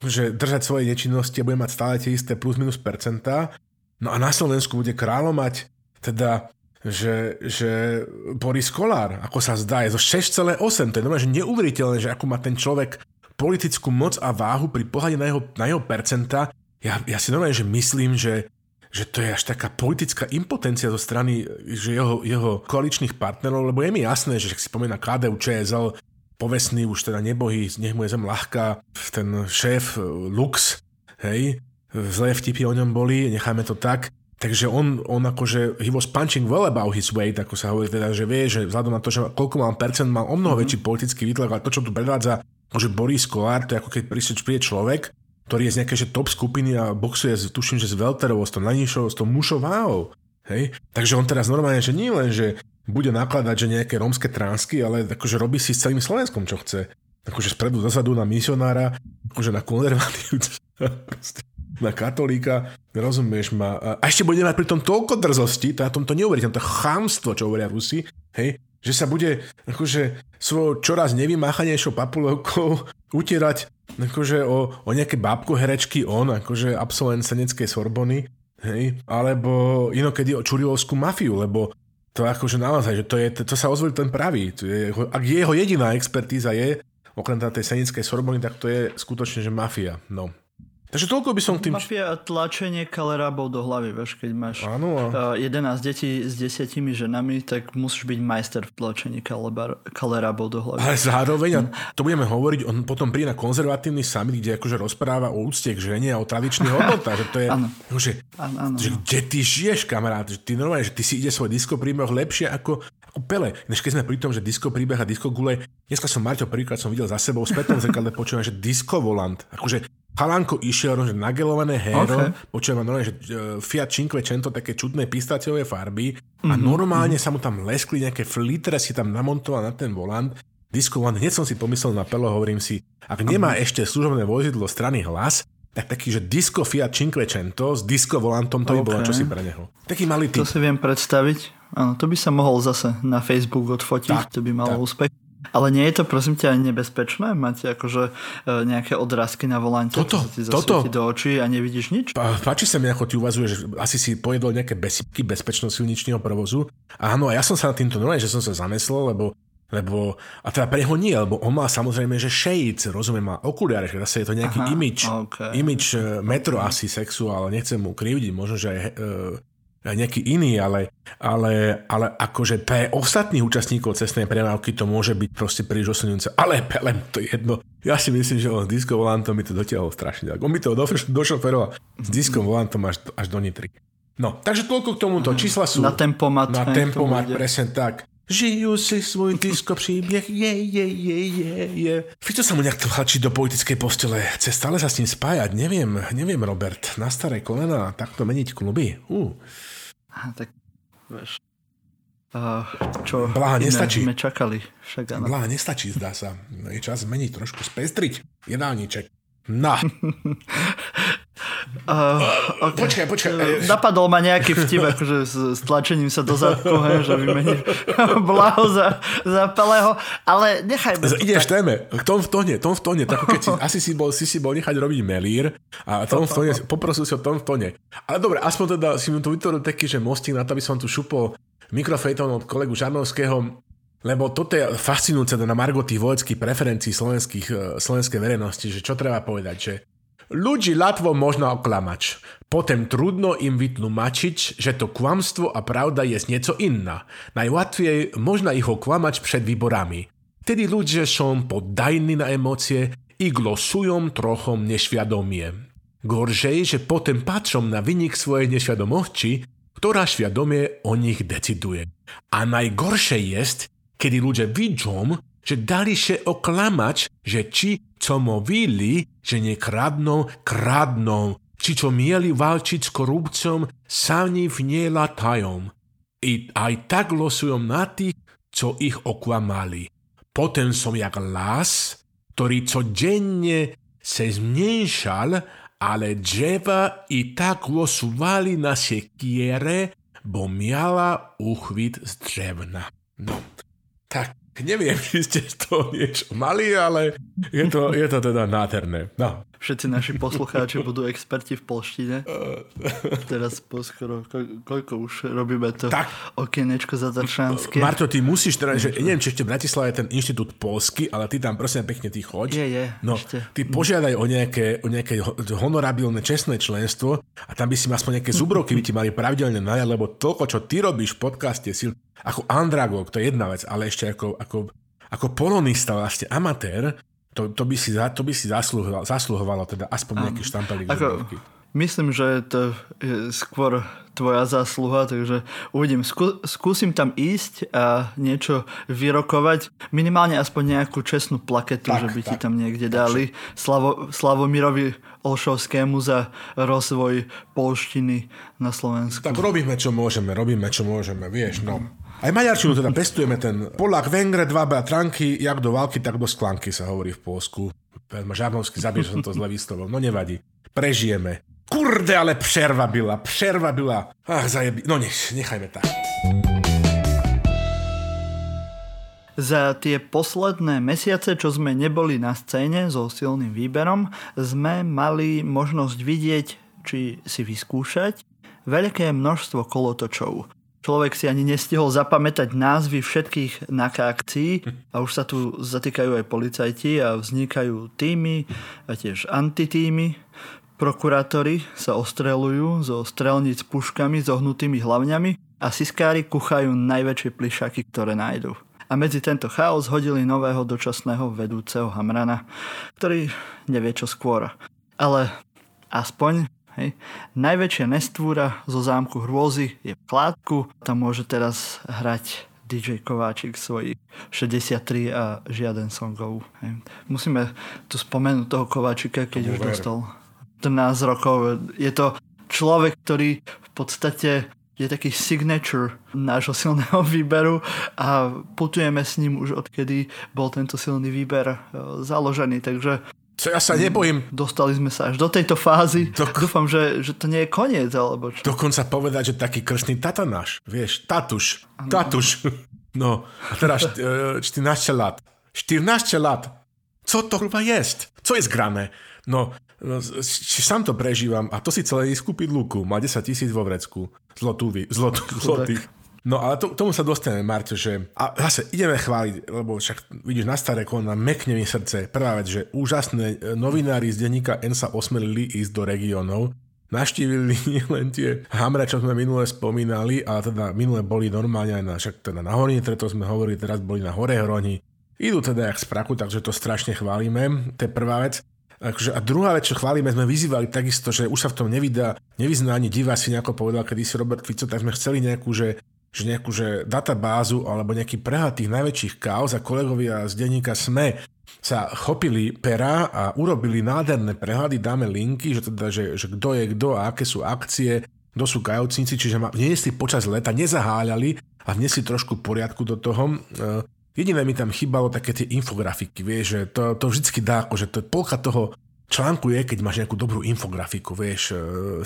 že držať svoje nečinnosti a bude mať stále tie isté plus minus percentá. No a na Slovensku bude kráľomať teda že, že Boris Kolár, ako sa zdá, je zo 6,8. To je normálne, že neuveriteľné, že ako má ten človek politickú moc a váhu pri pohľade na jeho, na jeho percenta. Ja, ja si normálne, že myslím, že že to je až taká politická impotencia zo strany že jeho, jeho koaličných partnerov, lebo je mi jasné, že ak si spomína KDU, ČSL, povestný, už teda nebohý, nech mu je zem ľahká, ten šéf Lux, hej, zlé vtipy o ňom boli, necháme to tak, Takže on, on akože, he was punching well about his weight, ako sa hovorí, teda, že vie, že vzhľadom na to, že koľko mal percent, mal o mnoho väčší politický výtlak, ale to, čo tu predvádza, že Boris Kolár, to je ako keď príde človek, ktorý je z nejakej že top skupiny a boxuje, tuším, že s Velterovou, s tou najnižšou, s tou mušou Hej? Takže on teraz normálne, že nie len, že bude nakladať, že nejaké rómske transky, ale akože robí si s celým Slovenskom, čo chce. Akože spredu dozadu na misionára, akože na konzervatívca, <laughs> na katolíka, rozumieš ma. A ešte bude mať pri tom toľko drzosti, to na tomto neuveriteľné, to chámstvo, čo hovoria Rusi, hej, že sa bude akože svojou čoraz nevymáchanejšou papulovkou <laughs> utierať akože o, o nejaké bábko herečky on, akože absolvent seneckej Sorbony, hej, alebo inokedy o Čurilovskú mafiu, lebo to akože naozaj, že to, je, to sa ozvolil ten pravý. To je, ak jeho jediná expertíza je, okrem tej seneckej Sorbony, tak to je skutočne, že mafia. No. Takže toľko by som tým... Mafia tlačenie kalerábov do hlavy, vieš, keď máš Áno, a... 11 detí s desiatimi ženami, tak musíš byť majster v tlačení kalerábov do hlavy. Ale zároveň, a to budeme hovoriť, on potom príde na konzervatívny summit, kde akože rozpráva o úcte k žene a o tradičných hodnotách, že to je, ano. Že, ano, ano. že kde ty žiješ, kamarát, že ty normálne, že ty si ide svoj disko príbeh lepšie ako, ako Pele. Než keď sme pri tom, že disko príbeh a disko gule, dneska som Marťo prvýkrát som videl za sebou, späť zrkadle počúvam, že disko volant. Akože Halanko išiel že nagelované héro, okay. počujem normálne, že e, Fiat Cinquecento, také čudné pistáciové farby a mm-hmm. normálne mm-hmm. sa mu tam leskli nejaké flitre, si tam namontoval na ten volant, disco volant, hneď som si pomyslel na pelo, hovorím si, ak nemá mm-hmm. ešte služobné vozidlo strany hlas, tak taký, že disco Fiat Cinquecento s disco volantom, to okay. by bolo čosi pre neho. Taký malý typ. To si viem predstaviť. Áno, to by sa mohol zase na Facebook odfotiť, tak, to by malo tak. úspech. Ale nie je to prosím ťa nebezpečné mať akože e, nejaké odrazky na volante, toto, ti toto. do očí a nevidíš nič? Pá, páči sa mi, ako ty uvažuješ, že asi si pojedol nejaké besípky bezpečnosť silničného provozu. Áno, a ja som sa na týmto normálne, že som sa zamyslel, lebo lebo, a teda pre neho nie, lebo on má samozrejme, že shades, rozumiem, má okuliare, že zase je to nejaký Aha, image, okay. image e, metro asi sexuál, nechcem mu krivdiť, možno, že aj uh, nejaký iný, ale, ale, ale akože pre ostatných účastníkov cestnej premávky to môže byť proste príliš osunujúce. Ale pelem, to je jedno. Ja si myslím, že on s disco volantom by to dotiahol strašne ďaleko. On by to do, došoferoval s diskom volantom až, až do Nitry. No, takže toľko k tomuto. Čísla sú... Na tempomat. Na tempomat, presne tak. Žijú si svoj disco príbeh, je, je, je, je, je. Fico sa mu nejak tlačí do politickej postele. Chce stále sa s ním spájať, neviem, neviem, Robert. Na staré kolena takto meniť kluby. Uh. Tak, vieš, uh, čo Blaha nestačí. sme čakali. Však áno. Blaha nestačí, zdá sa. Je čas zmeniť trošku, spestriť jedálniček. No. <laughs> Uh, okay. Počkaj, počkaj. Uh, napadol ma nejaký vtip, akože s, s tlačením sa do zadku, hej, že vymeníš <laughs> blaho za, za pelého, ale nechajme. Ideš tak. téme, tom v tóne, tom v tóne, tak keď si, <laughs> asi si bol, si si bol nechať robiť melír a tom v tóne, poprosil si o tom v tóne. Ale dobre, aspoň teda si mi tu vytvoril taký, že mostík na to, aby som tu šupol mikrofejtón od kolegu Žarnovského, lebo toto je fascinujúce na Margo tých vojenských preferencií slovenských, e, slovenskej verejnosti, že čo treba povedať, že ľudí ľatvo možno oklamať, potom trudno im vytlumačiť, že to kłamstwo a pravda jest nieco inna. Najłatwiej można ich okłamać przed wyborami. Wtedy ludzie są poddajni na emocje i głosują trochę nieświadomie. Gorzej, że potem patrzą na wynik swojej nieświadomości, która świadomie o nich decyduje. A najgorsze jest, kedy ľudia widzą, že dali się oklamać, że ci, co mówili, że nie kradną, kradną. Ci, co mieli walczyć z korupcją, sami w nie latają. I aj tak losują na tych, co ich okłamali. Potem są jak las, który codziennie se zmniejszał, ale drzewa i tak losowali na siekierę, bo miała uchwyt z drewna. No, tak neviem, <laughs> či ste z toho niečo mali, ale je to, je to teda nádherné. No. Všetci naši poslucháči budú experti v polštine. Teraz po skoro, ko, koľko už robíme to tak. okienečko zadaršanské. Marto, ty musíš teda, že neviem, či ešte v Bratislave je ten inštitút polsky, ale ty tam prosím pekne ty choď. Je, je. No, ešte. ty požiadaj o nejaké, o nejaké honorabilné čestné členstvo a tam by si aspoň nejaké zubrovky by ti mali pravidelne najať, lebo toľko, čo ty robíš v podcaste Sil, ako Andragog, to je jedna vec, ale ešte ako, ako, ako polonista, vlastne amatér, to, to, by si, to by si zasluhovalo, zasluhovalo teda aspoň nejaký štampelík. Ako, myslím, že to je skôr tvoja zásluha, takže uvidím. Skú, skúsim tam ísť a niečo vyrokovať. Minimálne aspoň nejakú čestnú plaketu, tak, že by tak, ti tam niekde tak, dali. Slavo, Slavomirovi Olšovskému za rozvoj polštiny na Slovensku. Tak robíme, čo môžeme, robíme, čo môžeme, vieš, no. Aj maďarčinu teda pestujeme ten Polák Vengre, dva bratranky, jak do války, tak do sklanky sa hovorí v Polsku. Žarnovský zabije, že som to zle vyslovil. No nevadí. Prežijeme. Kurde, ale přerva byla, přerva byla. Ach, zajebi. No nech, nechajme tak. Za tie posledné mesiace, čo sme neboli na scéne so silným výberom, sme mali možnosť vidieť, či si vyskúšať veľké množstvo kolotočov človek si ani nestihol zapamätať názvy všetkých NAK akcií a už sa tu zatýkajú aj policajti a vznikajú týmy a tiež antitýmy. Prokurátori sa ostrelujú zo strelníc puškami s ohnutými hlavňami a siskári kuchajú najväčšie plišaky, ktoré nájdú. A medzi tento chaos hodili nového dočasného vedúceho Hamrana, ktorý nevie čo skôr. Ale aspoň Hej. Najväčšia nestvúra zo zámku hrôzy je v Kládku. Tam môže teraz hrať DJ Kováčik svojich 63 a žiaden songov. Hej. Musíme tu spomenúť toho Kováčika, keď už dostal 14 rokov. Je to človek, ktorý v podstate je taký signature nášho silného výberu a putujeme s ním už odkedy bol tento silný výber e, založený, takže co ja sa nebojím. Dostali sme sa až do tejto fázy. Dok- Dúfam, že, že to nie je koniec, alebo čo. Dokonca povedať, že taký krstný tata náš, vieš, tatuš, tatuš. <laughs> No, a teraz 14 lat. 14 lat. Co to kurva jest? Co jest grane? No, no sám to prežívam a to si celé kúpiť luku. Má 10 tisíc vo vrecku. Zlotúvy, zlot, zlotých. No ale to, tomu sa dostaneme, Marťo, že a zase ideme chváliť, lebo však vidíš na staré kolena, mekne mi srdce. Prvá vec, že úžasné e, novinári z denníka N sa osmelili ísť do regiónov, naštívili <laughs> len tie hamre, čo sme minule spomínali, ale teda minule boli normálne aj na, však teda na Horní to sme hovorili, teraz boli na Hore Hroni. Idú teda jak z prachu, takže to strašne chválime, to je prvá vec. Akože, a druhá vec, čo chválime, sme vyzývali takisto, že už sa v tom nevydá, nevyzná ani divá si nejako povedal, kedy si Robert Fico, tak sme chceli nejakú, že že nejakú že databázu alebo nejaký prehľad tých najväčších kauz a kolegovia z denníka SME sa chopili pera a urobili nádherné prehľady, dáme linky, že teda, že, že kto je kto a aké sú akcie, kto sú kajúcnici, čiže ma vniesli počas leta, nezaháľali a vniesli trošku poriadku do toho. E, jediné mi tam chýbalo také tie infografiky, vieš, že to, to vždycky dá, akože to polka toho článku je, keď máš nejakú dobrú infografiku, vieš, e,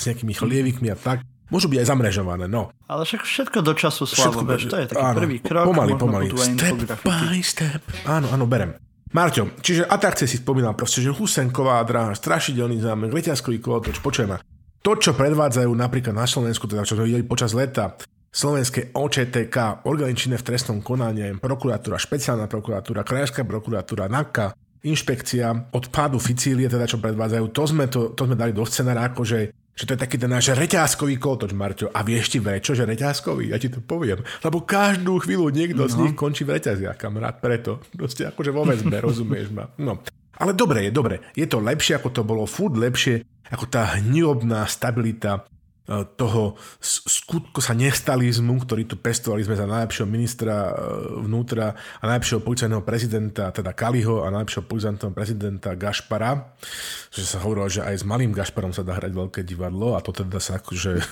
s nejakými chlievikmi a tak. Môžu byť aj zamrežované, no. Ale však všetko do času slavu, vieš, to je taký áno, prvý krok. Pomaly, pomaly. Step by step. Áno, áno, berem. Marťo, čiže atrakcie si spomínal proste, že Husenková dráha, strašidelný zámek, leťaskový kolotoč, počujem ma. To, čo predvádzajú napríklad na Slovensku, teda čo videli počas leta, Slovenské OČTK, orgány činné v trestnom konaní, prokuratúra, špeciálna prokuratúra, krajská prokuratúra, NAKA, inšpekcia od pádu Ficílie, teda čo predvádzajú, to sme, to, to sme dali do scenára, akože že to je taký ten náš reťazkový kolotoč, Marťo. A vieš ti prečo, že reťazkový? Ja ti to poviem. Lebo každú chvíľu niekto no. z nich končí v reťaziach, kamarát. Preto. Proste akože vo väzbe, rozumieš ma. No. Ale dobre je, dobre. Je to lepšie, ako to bolo. Furt lepšie, ako tá hniobná stabilita toho skutko sa nestalizmu, ktorý tu pestovali sme za najlepšieho ministra e, vnútra a najlepšieho policajného prezidenta, teda Kaliho a najlepšieho policajného prezidenta Gašpara, že sa hovorilo, že aj s malým Gašparom sa dá hrať veľké divadlo a to teda sa akože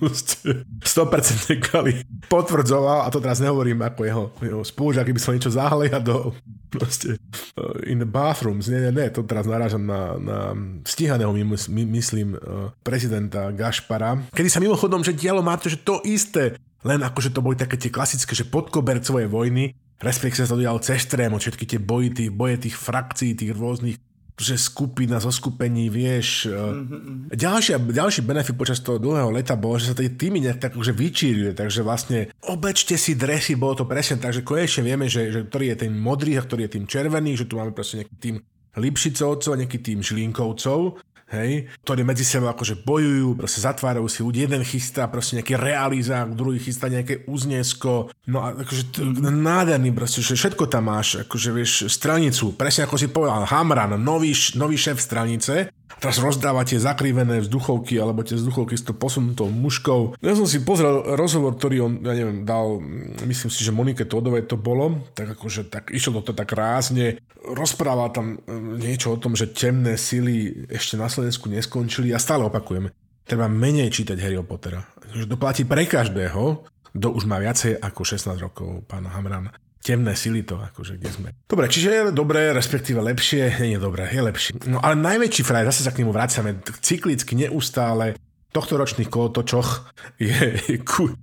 <laughs> 100% Kali potvrdzoval a to teraz nehovorím ako jeho, jeho spolužiak, by som niečo zahliadol proste uh, in the bathrooms. Nie, nie, nie, to teraz narážam na, na stíhaného, my, myslím, prezidenta Gašpara. Kedy sa mimochodom, že dialo má to, že to isté, len akože to boli také tie klasické, že podkobercové vojny, respektíve sa to dialo cez všetky tie boji, tých, boje tých frakcií, tých rôznych že skupina zo skupení, vieš. Mm-hmm. Ďalšia, ďalší benefit počas toho dlhého leta bol, že sa tie týmy nejak tak už vyčíruje, takže vlastne obečte si dresy, bolo to presne tak, že konečne vieme, že, že ktorý je ten modrý a ktorý je tým červený, že tu máme proste nejaký tým Lipšicovcov a nejaký tým Žlinkovcov hej, ktorí medzi sebou akože bojujú, proste zatvárajú si ľudí, jeden chystá proste nejaký realizák, druhý chystá nejaké uznesko, no a akože t- nádherný proste, že všetko tam máš, akože vieš, stranicu, presne ako si povedal, Hamran, nový, nový šéf stranice, teraz rozdáva tie zakrivené vzduchovky alebo tie vzduchovky s to posunutou muškou. Ja som si pozrel rozhovor, ktorý on, ja neviem, dal, myslím si, že Monike Todovej to bolo, tak akože tak išlo to tak rázne, rozprával tam e, niečo o tom, že temné sily ešte na Slovensku neskončili a stále opakujeme. Treba menej čítať Harryho Pottera. Že to platí pre každého, kto už má viacej ako 16 rokov, pán Hamran temné sily to, akože kde sme. Dobre, čiže je dobré, respektíve lepšie, nie je dobré, je lepšie. No ale najväčší fraj, zase sa k nemu vracame, cyklicky, neustále, tohto ročných kolotočoch je, je,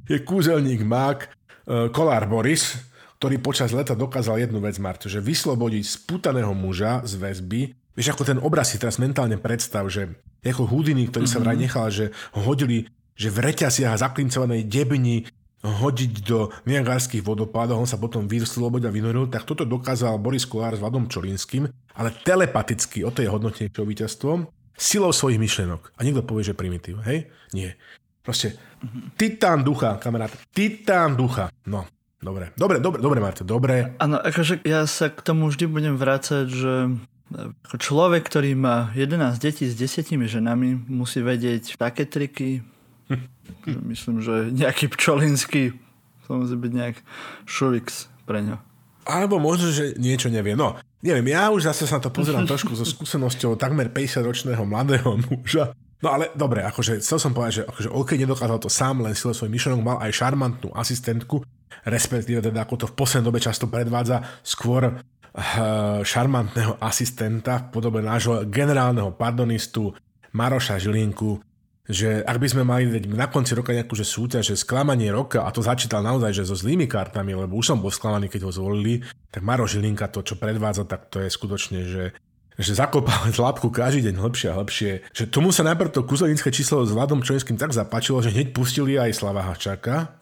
je kúzelník Mák, e, Kolár Boris, ktorý počas leta dokázal jednu vec, Marto, že vyslobodiť sputaného muža z väzby. Vieš, ako ten obraz si teraz mentálne predstav, že ako Houdini, ktorý mm-hmm. sa vraj mhm. nechal, že ho hodili že v reťasiach a zaklincovanej debni hodiť do Niagarských vodopádov, on sa potom vyslobodil a vynoril, tak toto dokázal Boris Kolár s Vladom Čolínským, ale telepaticky, o to je hodnotenie čo víťazstvom, silou svojich myšlenok. A niekto povie, že primitív, hej? Nie. Proste titán ducha, kamarát, titán ducha. No, dobre, dobre, dobre, dobre, Marte, dobre. Áno, akože ja sa k tomu vždy budem vrácať, že ako človek, ktorý má 11 detí s 10 ženami, musí vedieť také triky, Myslím, že nejaký pčolinský to musí byť nejak šuvix pre ňo. Alebo možno, že niečo nevie. No, neviem, ja už zase sa na to pozerám trošku so skúsenosťou takmer 50-ročného mladého <laughs> muža. No ale dobre, akože chcel som povedať, že akože OK nedokázal to sám, len sile svoj myšlenok, mal aj šarmantnú asistentku, respektíve teda ako to v poslednej dobe často predvádza, skôr uh, šarmantného asistenta v podobe nášho generálneho pardonistu Maroša Žilinku, že ak by sme mali na konci roka nejakú že súťaž, že sklamanie roka, a to začítal naozaj, že so zlými kartami, lebo už som bol sklamaný, keď ho zvolili, tak Maro Žilinka to, čo predvádza, tak to je skutočne, že že zakopal <laughs> labku každý deň lepšie a lepšie. Že tomu sa najprv to kúzelnícke číslo s Vladom Čojenským tak zapáčilo, že hneď pustili aj Slava Hačaka,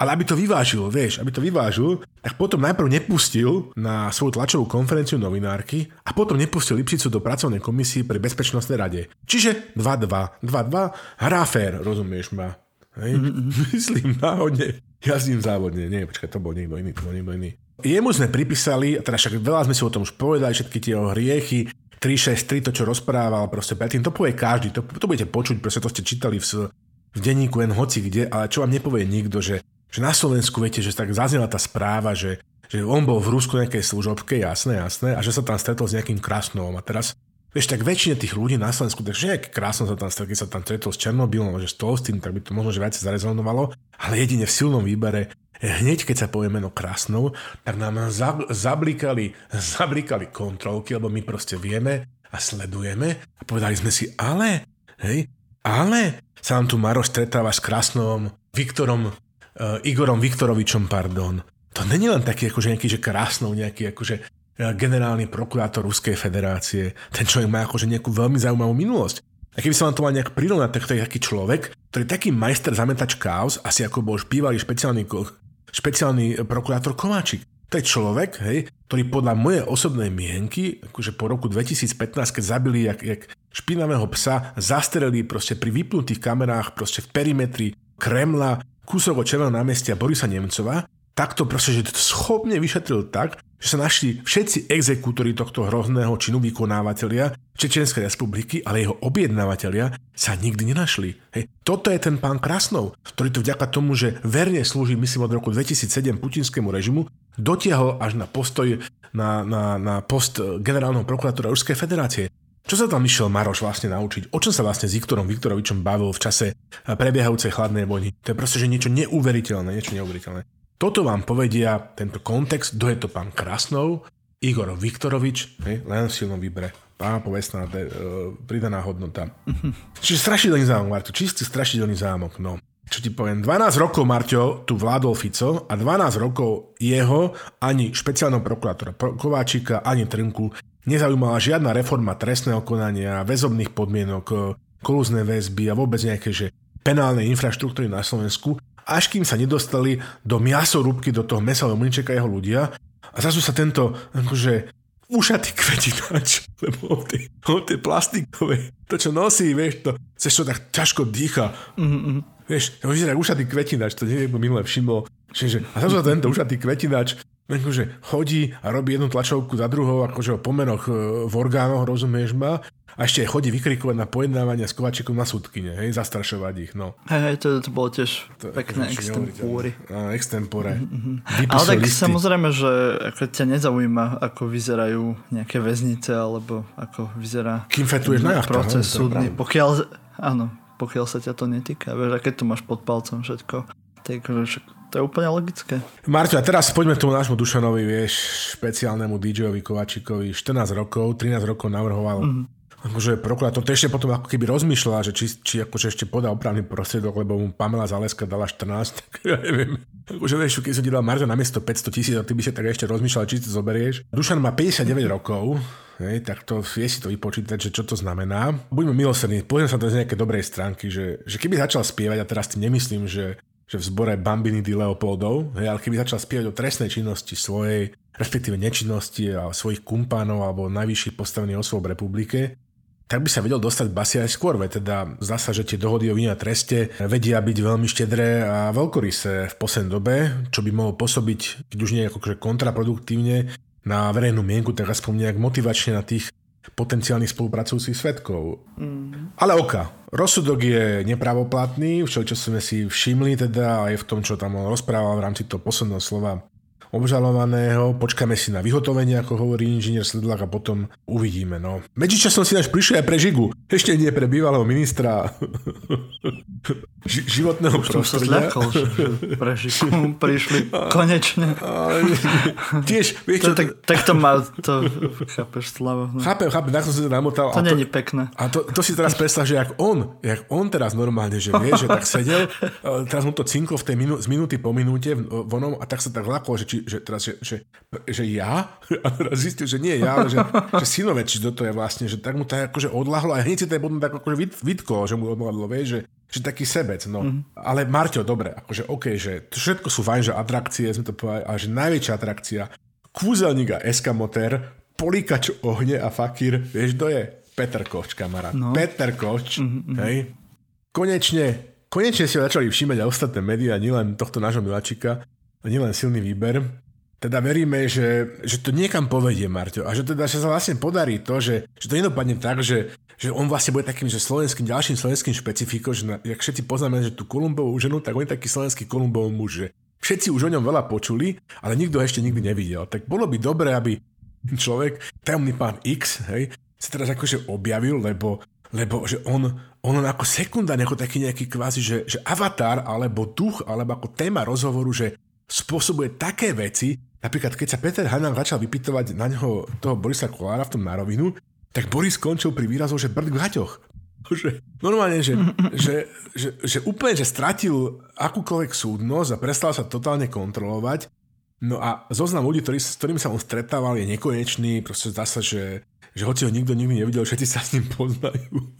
ale aby to vyvážil, vieš, aby to vyvážil, tak potom najprv nepustil na svoju tlačovú konferenciu novinárky a potom nepustil Lipšicu do pracovnej komisie pri Bezpečnostnej rade. Čiže 2-2. 2-2, hrá fér, rozumieš ma. Hej? <laughs> Myslím náhodne. Jazdím závodne. Nie, počkaj, to bol niekto iný, to bol niekto iný. Jemu sme pripísali, teda však veľa sme si o tom už povedali, všetky tie hriechy, 363, to čo rozprával, proste predtým, to povie každý, to, to budete počuť, proste to ste čítali v, v denníku len hoci kde, ale čo vám nepovie nikto, že že na Slovensku, viete, že tak zaznela tá správa, že, že on bol v Rusku nejakej služobke, jasné, jasné, a že sa tam stretol s nejakým krásnom. A teraz, vieš, tak väčšine tých ľudí na Slovensku, takže nejaký krásno sa tam stretol, keď sa tam stretol s Černobylom, že s Tolstým, tak by to možno že viac zarezonovalo, ale jedine v silnom výbere hneď keď sa povie meno Krásnou, tak nám zablikali, <laughs> zablikali kontrolky, lebo my proste vieme, a sledujeme a povedali sme si, ale, hej, ale sa nám tu Maroš stretáva s krásnom Viktorom, Igorom Viktorovičom, pardon. To není len taký akože nejaký, že krásnou, nejaký akože uh, generálny prokurátor Ruskej federácie. Ten človek má akože nejakú veľmi zaujímavú minulosť. A keby sa vám to mal nejak prirovnať, tak to je taký človek, ktorý je taký majster zametač chaos, asi ako bol bývalý špeciálny, špeciálny prokurátor Kováčik. To je človek, hej, ktorý podľa mojej osobnej mienky, akože po roku 2015, keď zabili jak, jak špinavého psa, zastrelili proste pri vypnutých kamerách, proste v perimetri Kremla, kúsok od Červeného námestia Borisa Nemcova, takto proste, že to schopne vyšetril tak, že sa našli všetci exekútori tohto hrozného činu vykonávateľia Čečenskej republiky, ale jeho objednávateľia sa nikdy nenašli. Hej. Toto je ten pán Krasnov, ktorý to vďaka tomu, že verne slúži, myslím, od roku 2007 putinskému režimu, dotiahol až na postoj na, na, na post generálneho prokurátora Ruskej federácie. Čo sa tam išiel Maroš vlastne naučiť? O čom sa vlastne s Viktorom Viktorovičom bavil v čase prebiehajúcej chladnej vojny? To je proste, že niečo neuveriteľné, niečo neuveriteľné. Toto vám povedia tento kontext, kto je to pán Krasnov, Igor Viktorovič, hej, len v silnom výbere. Pána povestná de, uh, pridaná hodnota. Čiže strašidelný zámok, Marto, čistý strašidelný zámok, no čo ti poviem, 12 rokov, Marťo, tu vládol Fico a 12 rokov jeho ani špeciálneho prokurátora Kováčika, ani Trnku nezaujímala žiadna reforma trestného konania, väzobných podmienok, e, kolúzne väzby a vôbec nejaké že penálnej infraštruktúry na Slovensku, až kým sa nedostali do miasorúbky, do toho mesového mlinčeka jeho ľudia a zrazu sa tento akože ušatý kvetinač, <laughs> lebo on tie, on tie plastikové, to čo nosí, vieš, to, cez čo tak ťažko dýcha. Mm-hmm Vieš, to vyzerá ušatý kvetinač, to neviem, minule všimol. Čiže, a zase tento ušatý kvetinač akože chodí a robí jednu tlačovku za druhou, akože o pomeroch e, v orgánoch, rozumieš ma, a ešte chodí vykrikovať na pojednávanie s Kovačikom na súdkyne, hej, zastrašovať ich, no. Hej, to, to bolo tiež to, pekné extempóry. Á, extempore. Mm-hmm. Ale tak listy. samozrejme, že ako ťa nezaujíma, ako vyzerajú nejaké väznice, alebo ako vyzerá Kým fetuješ na proces súdny. Pokiaľ, áno, pokiaľ sa ťa to netýka. Vieš, a keď tu máš pod palcom všetko, tak to je úplne logické. Marťo, a teraz poďme k tomu nášmu Dušanovi, vieš, špeciálnemu DJ-ovi Kovačikovi. 14 rokov, 13 rokov navrhoval mm-hmm akože prokurátor to ešte potom ako keby rozmýšľala, že či, či akože ešte podá opravný prostriedok, lebo mu Pamela Zaleska dala 14, <laughs> tak ja neviem. Akože vieš, keď som ti dal Marťo na miesto 500 tisíc, a ty by si tak ešte rozmýšľal, či si to zoberieš. Dušan má 59 rokov, Hej, tak to vie si to vypočítať, že čo to znamená. Buďme milosrdní, pozrieme sa to z nejakej dobrej stránky, že, že keby začal spievať, a teraz tým nemyslím, že, že v zbore Bambiny di Leopoldov, hej, ale keby začal spievať o trestnej činnosti svojej, respektíve nečinnosti a svojich kumpánov alebo najvyšších postavených osôb v republike, tak by sa vedel dostať basy aj skôr, veď teda zdá sa, že tie dohody o vine a treste vedia byť veľmi štedré a veľkorysé v poslednej dobe, čo by mohlo pôsobiť, keď už nie akože kontraproduktívne, na verejnú mienku, tak aspoň nejak motivačne na tých potenciálnych spolupracujúcich svetkov. Mm. Ale oka. Rozsudok je nepravoplatný, čo, čo sme si všimli teda aj v tom, čo tam on rozprával v rámci toho posledného slova obžalovaného, počkáme si na vyhotovenie, ako hovorí inžinier Sledlak a potom uvidíme. No. Medzičasom si náš prišiel aj pre Žigu, ešte nie pre bývalého ministra <laughs> ži- životného Už prostredia. Už že pre Žigu prišli <laughs> konečne. <laughs> Tiež, vieš čo? Tak, tak to má, to chápeš, Slavo. No. Chápem, chápem, tak som si to namotal. To, to není pekné. A to, to si teraz predstav, že jak on, jak on teraz normálne, že vie, že tak sedel, teraz mu to cinklo v tej minu, z minúty po minúte vonom a tak sa tak lakol, že či že teraz, že, že, že ja? <laughs> A teraz zistil, že nie ja, ale že, že synoveč to je vlastne, že tak mu to akože odlahlo a hneď si to je potom tak akože vytklo, že mu odlahlo, vieš, že, že taký sebec, no. Mm-hmm. Ale Marťo, dobre, akože OK, že všetko sú fajn, že atrakcie, sme to povedali, ale že najväčšia atrakcia, kúzelník a eskamotér, políkač ohne a fakír, vieš, to je Peter Koč, kamarát. No. Peter Koč, mm-hmm. hej. Konečne, konečne si ho začali všímať aj ostatné médiá, nielen tohto nášho miláčika, nielen silný výber. Teda veríme, že, že to niekam povedie, Marťo. A že teda že sa vlastne podarí to, že, že to nedopadne tak, že, že on vlastne bude takým že slovenským, ďalším slovenským špecifikom, že na, jak všetci poznáme, že tú Kolumbovú ženu, tak on je taký slovenský Kolumbov muž, že všetci už o ňom veľa počuli, ale nikto ešte nikdy nevidel. Tak bolo by dobré, aby človek, tajomný pán X, hej, sa teraz akože objavil, lebo, lebo že on, on ako sekundárne, ako taký nejaký kvázi, že, že avatar, alebo duch, alebo ako téma rozhovoru, že spôsobuje také veci, napríklad keď sa Peter Hanan začal vypytovať na neho toho Borisa Kolára v tom nárovinu, tak Boris skončil pri výrazu, že brd v haťoch. Že, normálne, že, <laughs> že, že, že úplne, že stratil akúkoľvek súdnosť a prestal sa totálne kontrolovať. No a zoznam ľudí, ktorý, s ktorými sa on stretával, je nekonečný. Proste zdá sa, že, že hoci ho nikto nikdy nevidel, všetci sa s ním poznajú.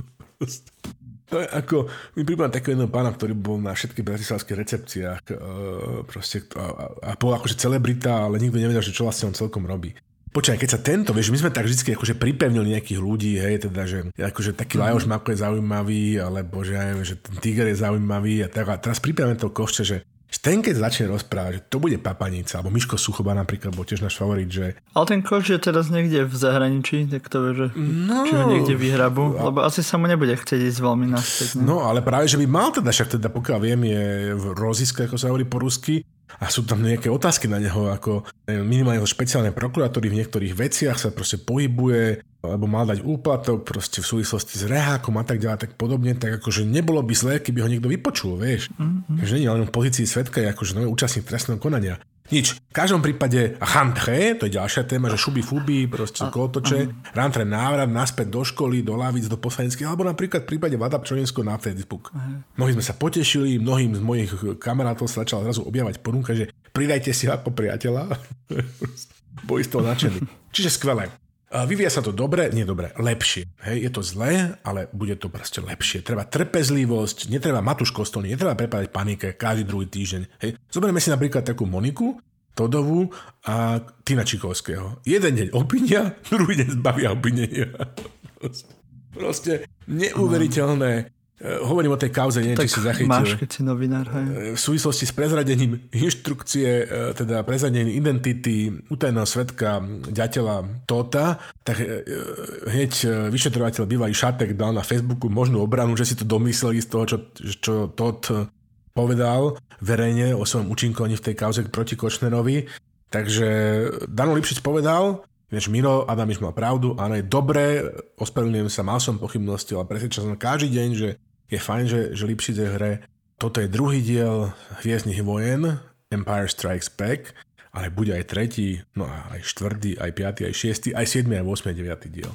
<laughs> To je ako, mi pripomínam takého jedného pána, ktorý bol na všetkých bratislavských recepciách uh, proste, a, a bol akože celebrita, ale nikto nevedel, že čo vlastne on celkom robí. Počkaj, keď sa tento, vieš, my sme tak vždy akože pripevnili nejakých ľudí, hej, teda, že akože taký mm-hmm. Lajoš Mako je zaujímavý, alebo že, že ten Tiger je zaujímavý a tak. A teraz pripevíme toho košče, že ten keď začne rozprávať, že to bude papanica, alebo Miško Suchoba napríklad bol tiež náš favorit, že... Ale ten koč je teraz niekde v zahraničí, tak to vie, že no, či ho niekde vyhrabu, a... lebo asi sa mu nebude chcieť ísť veľmi naspäť. Ne? No, ale práve, že by mal teda, však teda pokiaľ viem, je v roziske, ako sa hovorí po rusky, a sú tam nejaké otázky na neho, ako minimálne špeciálne prokuratúry v niektorých veciach sa proste pohybuje, alebo mal dať úplatok proste v súvislosti s rehákom a tak ďalej tak podobne, tak akože nebolo by zlé, keby ho niekto vypočul, vieš. Mm-hmm. Že nie len v pozícii svetka, je akože nový účastník trestného konania. Nič. V každom prípade chantre, to je ďalšia téma, že šuby fuby, proste kolotoče, uh-huh. rantre návrat naspäť do školy, do lavic, do poslaneckých, alebo napríklad v prípade Vada Pčolinsko na Facebook. Uh-huh. Mnohí sme sa potešili, mnohým z mojich kamarátov sa začala zrazu objavať ponuka, že pridajte si ako priateľa. <laughs> Boli z toho nadšení. Čiže skvelé. Vyvíja sa to dobre, nie dobre, lepšie. Hej, je to zlé, ale bude to proste lepšie. Treba trpezlivosť, netreba Matúš Kostolný, netreba prepadať panike každý druhý týždeň. Hej. Zoberieme si napríklad takú Moniku, Todovú a Tina Čikovského. Jeden deň opinia, <laughs> druhý deň zbavia opinenia. <laughs> Proste neuveriteľné hovorím o tej kauze, neviem, tak či si zachytil. Máš, keď si novinár, hej. Eh, v súvislosti s prezradením inštrukcie, eh, teda prezradením identity utajeného svetka ďateľa Tota, tak hneď vyšetrovateľ bývalý Šatek dal na Facebooku možnú obranu, že si to domysleli z toho, čo, čo Tot povedal verejne o svojom účinkovaní v tej kauze proti Kočnerovi. Takže Dano Lipšic povedal, Vieš, Miro Adamiš mal pravdu, áno, je dobré, ospravedlňujem sa, mal som pochybnosti, ale presvedčal som každý deň, že je fajn, že, že Lipšic je hre. Toto je druhý diel Hviezdnych vojen, Empire Strikes Back, ale bude aj tretí, no a aj štvrtý, aj piatý, aj šiestý, aj siedmy, aj 8, 9 diel.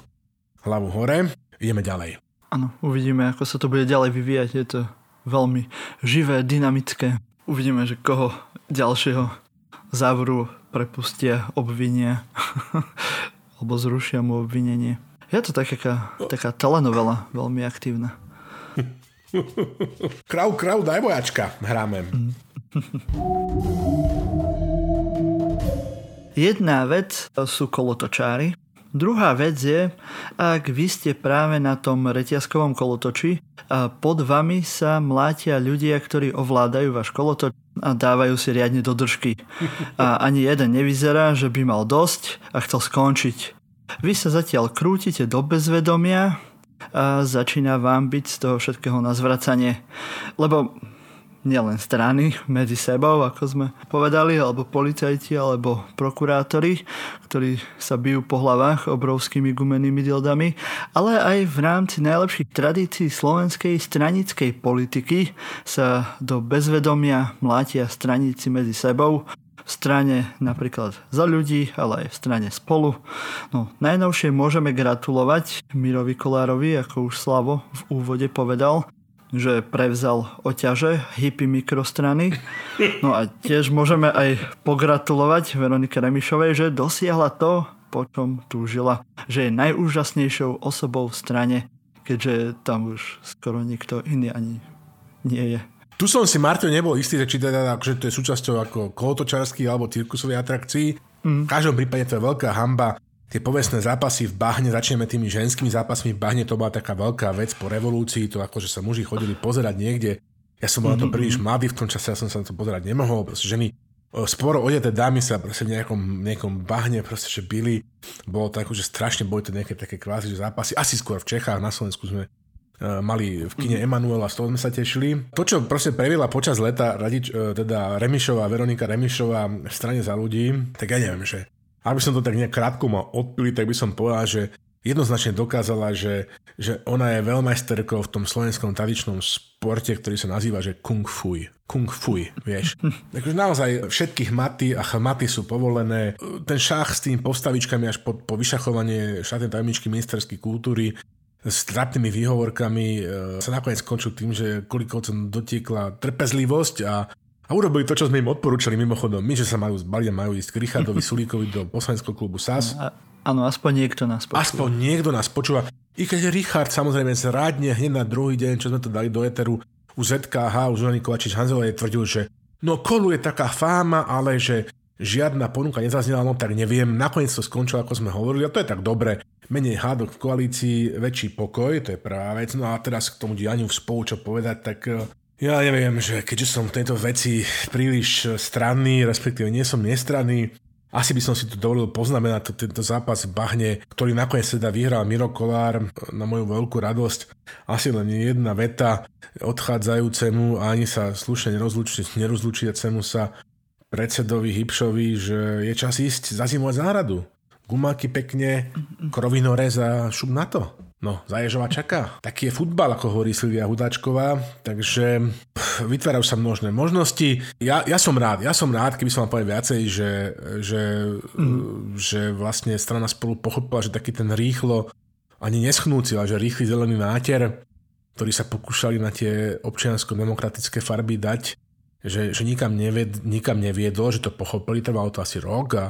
Hlavu hore, ideme ďalej. Áno, uvidíme, ako sa to bude ďalej vyvíjať. Je to veľmi živé, dynamické. Uvidíme, že koho ďalšieho závoru prepustia, obvinia <laughs> alebo zrušia mu obvinenie. Je to taká, taká telenovela, veľmi aktívna. <laughs> Krav, krav, daj bojačka, hráme. Jedna vec sú kolotočári, Druhá vec je, ak vy ste práve na tom reťazkovom kolotoči a pod vami sa mlátia ľudia, ktorí ovládajú váš kolotoč a dávajú si riadne do držky. A ani jeden nevyzerá, že by mal dosť a chcel skončiť. Vy sa zatiaľ krútite do bezvedomia a začína vám byť z toho všetkého na zvracanie. Lebo nielen strany medzi sebou, ako sme povedali, alebo policajti, alebo prokurátori, ktorí sa bijú po hlavách obrovskými gumenými dildami, ale aj v rámci najlepších tradícií slovenskej stranickej politiky sa do bezvedomia mlátia straníci medzi sebou, v strane napríklad za ľudí, ale aj v strane spolu. No, najnovšie môžeme gratulovať Mirovi Kolárovi, ako už Slavo v úvode povedal, že prevzal oťaže hippie mikrostrany. No a tiež môžeme aj pogratulovať Veronike Remišovej, že dosiahla to, po čom túžila. Že je najúžasnejšou osobou v strane, keďže tam už skoro nikto iný ani nie je. Tu som si, Martin, nebol istý, že či teda, akože to je súčasťou ako kolotočarských alebo cirkusových atrakcií. Mm. V každom prípade to je veľká hamba. Tie povestné zápasy v bahne, začneme tými ženskými zápasmi v bahne, to bola taká veľká vec po revolúcii, to ako, že sa muži chodili pozerať niekde. Ja som bol mm-hmm. na to mhm, príliš mladý v tom čase, ja som sa na to pozerať nemohol. Proste ženy, sporo odeté dámy sa proste v nejakom, nejakom bahne proste, že byli. Bolo to ako, že strašne boli to nejaké také kvázi zápasy. Asi skôr v Čechách, na Slovensku sme E, mali v kine. Emanuela, z toho sme sa tešili. To, čo proste previla počas leta radič, e, teda Remišová, Veronika Remišová v strane za ľudí, tak ja neviem, že aby som to tak nejak krátko mal odpili, tak by som povedal, že jednoznačne dokázala, že, že ona je veľmajsterkou v tom slovenskom tradičnom športe, ktorý sa nazýva, že kung fu. Kung fu, vieš. <laughs> Takže naozaj všetky hmaty a chmaty sú povolené. Ten šach s tými postavičkami až po, po vyšachovanie štátnej tajomničky ministerskej kultúry s trapnými výhovorkami e, sa nakoniec skončil tým, že Kulikovcom dotiekla trpezlivosť a a urobili to, čo sme im odporúčali mimochodom. My, že sa majú zbaliť majú ísť k Richardovi <laughs> Sulíkovi do poslaneckého klubu SAS. Áno, aspoň niekto nás počúva. Aspoň niekto nás počúva. I keď Richard samozrejme zrádne hneď na druhý deň, čo sme to dali do Eteru, u ZKH, u Zuzany Kovačič Hanzelovej tvrdil, že no koluje taká fáma, ale že žiadna ponuka nezaznela, no tak neviem. Nakoniec to skončilo, ako sme hovorili, a to je tak dobre. Menej hádok v koalícii, väčší pokoj, to je prvá vec. No a teraz k tomu dianiu v spolu čo povedať, tak eh, ja neviem, že keďže som v tejto veci príliš stranný, respektíve nie som nestranný, asi by som si to dovolil poznamenať to, tento zápas v Bahne, ktorý nakoniec teda vyhral Miro Kolár na moju veľkú radosť. Asi len jedna veta odchádzajúcemu a ani sa slušne nerozlučiacemu sa predsedovi Hipšovi, že je čas ísť zazimovať záhradu. Gumáky pekne, krovinorez a šup na to. No, Zaježova čaká. Taký je futbal, ako hovorí Silvia Hudáčková, takže pff, vytvárajú sa množné možnosti. Ja, ja som rád, ja som rád, keby som vám povedal viacej, že, že, mm. že vlastne strana spolu pochopila, že taký ten rýchlo, ani neschnúci, ale že rýchly zelený náter, ktorý sa pokúšali na tie občiansko-demokratické farby dať, že, že nikam, neved, nikam neviedol, že to pochopili, trvalo to asi rok a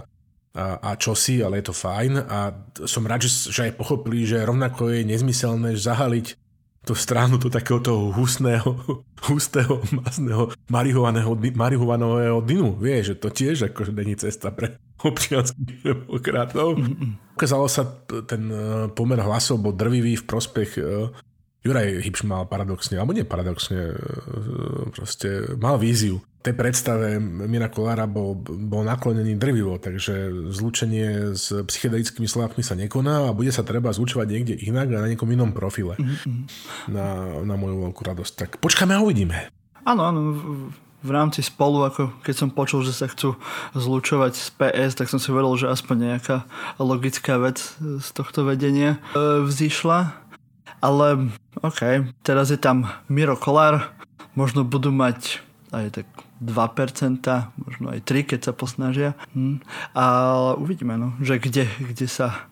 a, a čosi, ale je to fajn a som rád, že, že aj pochopili, že rovnako je nezmyselné zahaliť tú stranu do takého toho hustného, <laughs> hustého, masného marihuanového dynu. Vieš, že to tiež akože není cesta pre občianských demokratov. Ukázalo sa, ten e, pomer hlasov bol drvivý v prospech e, Juraj Hipš mal paradoxne, alebo nie paradoxne, e, proste mal víziu tej predstave Mira Kolára bol, bol naklonený drvivo, takže zlúčenie s psychedelickými slovami sa nekoná a bude sa treba zlučovať niekde inak a na niekom inom profile. Mm-hmm. Na, na moju veľkú radosť. Tak počkáme a uvidíme. Áno, áno. V rámci spolu, ako keď som počul, že sa chcú zlučovať z PS, tak som si hovoril, že aspoň nejaká logická vec z tohto vedenia e, vzýšla. Ale OK, teraz je tam Miro Kolár, možno budú mať aj tak 2%, možno aj 3%, keď sa posnažia. Hm. Ale uvidíme, no, že kde, kde sa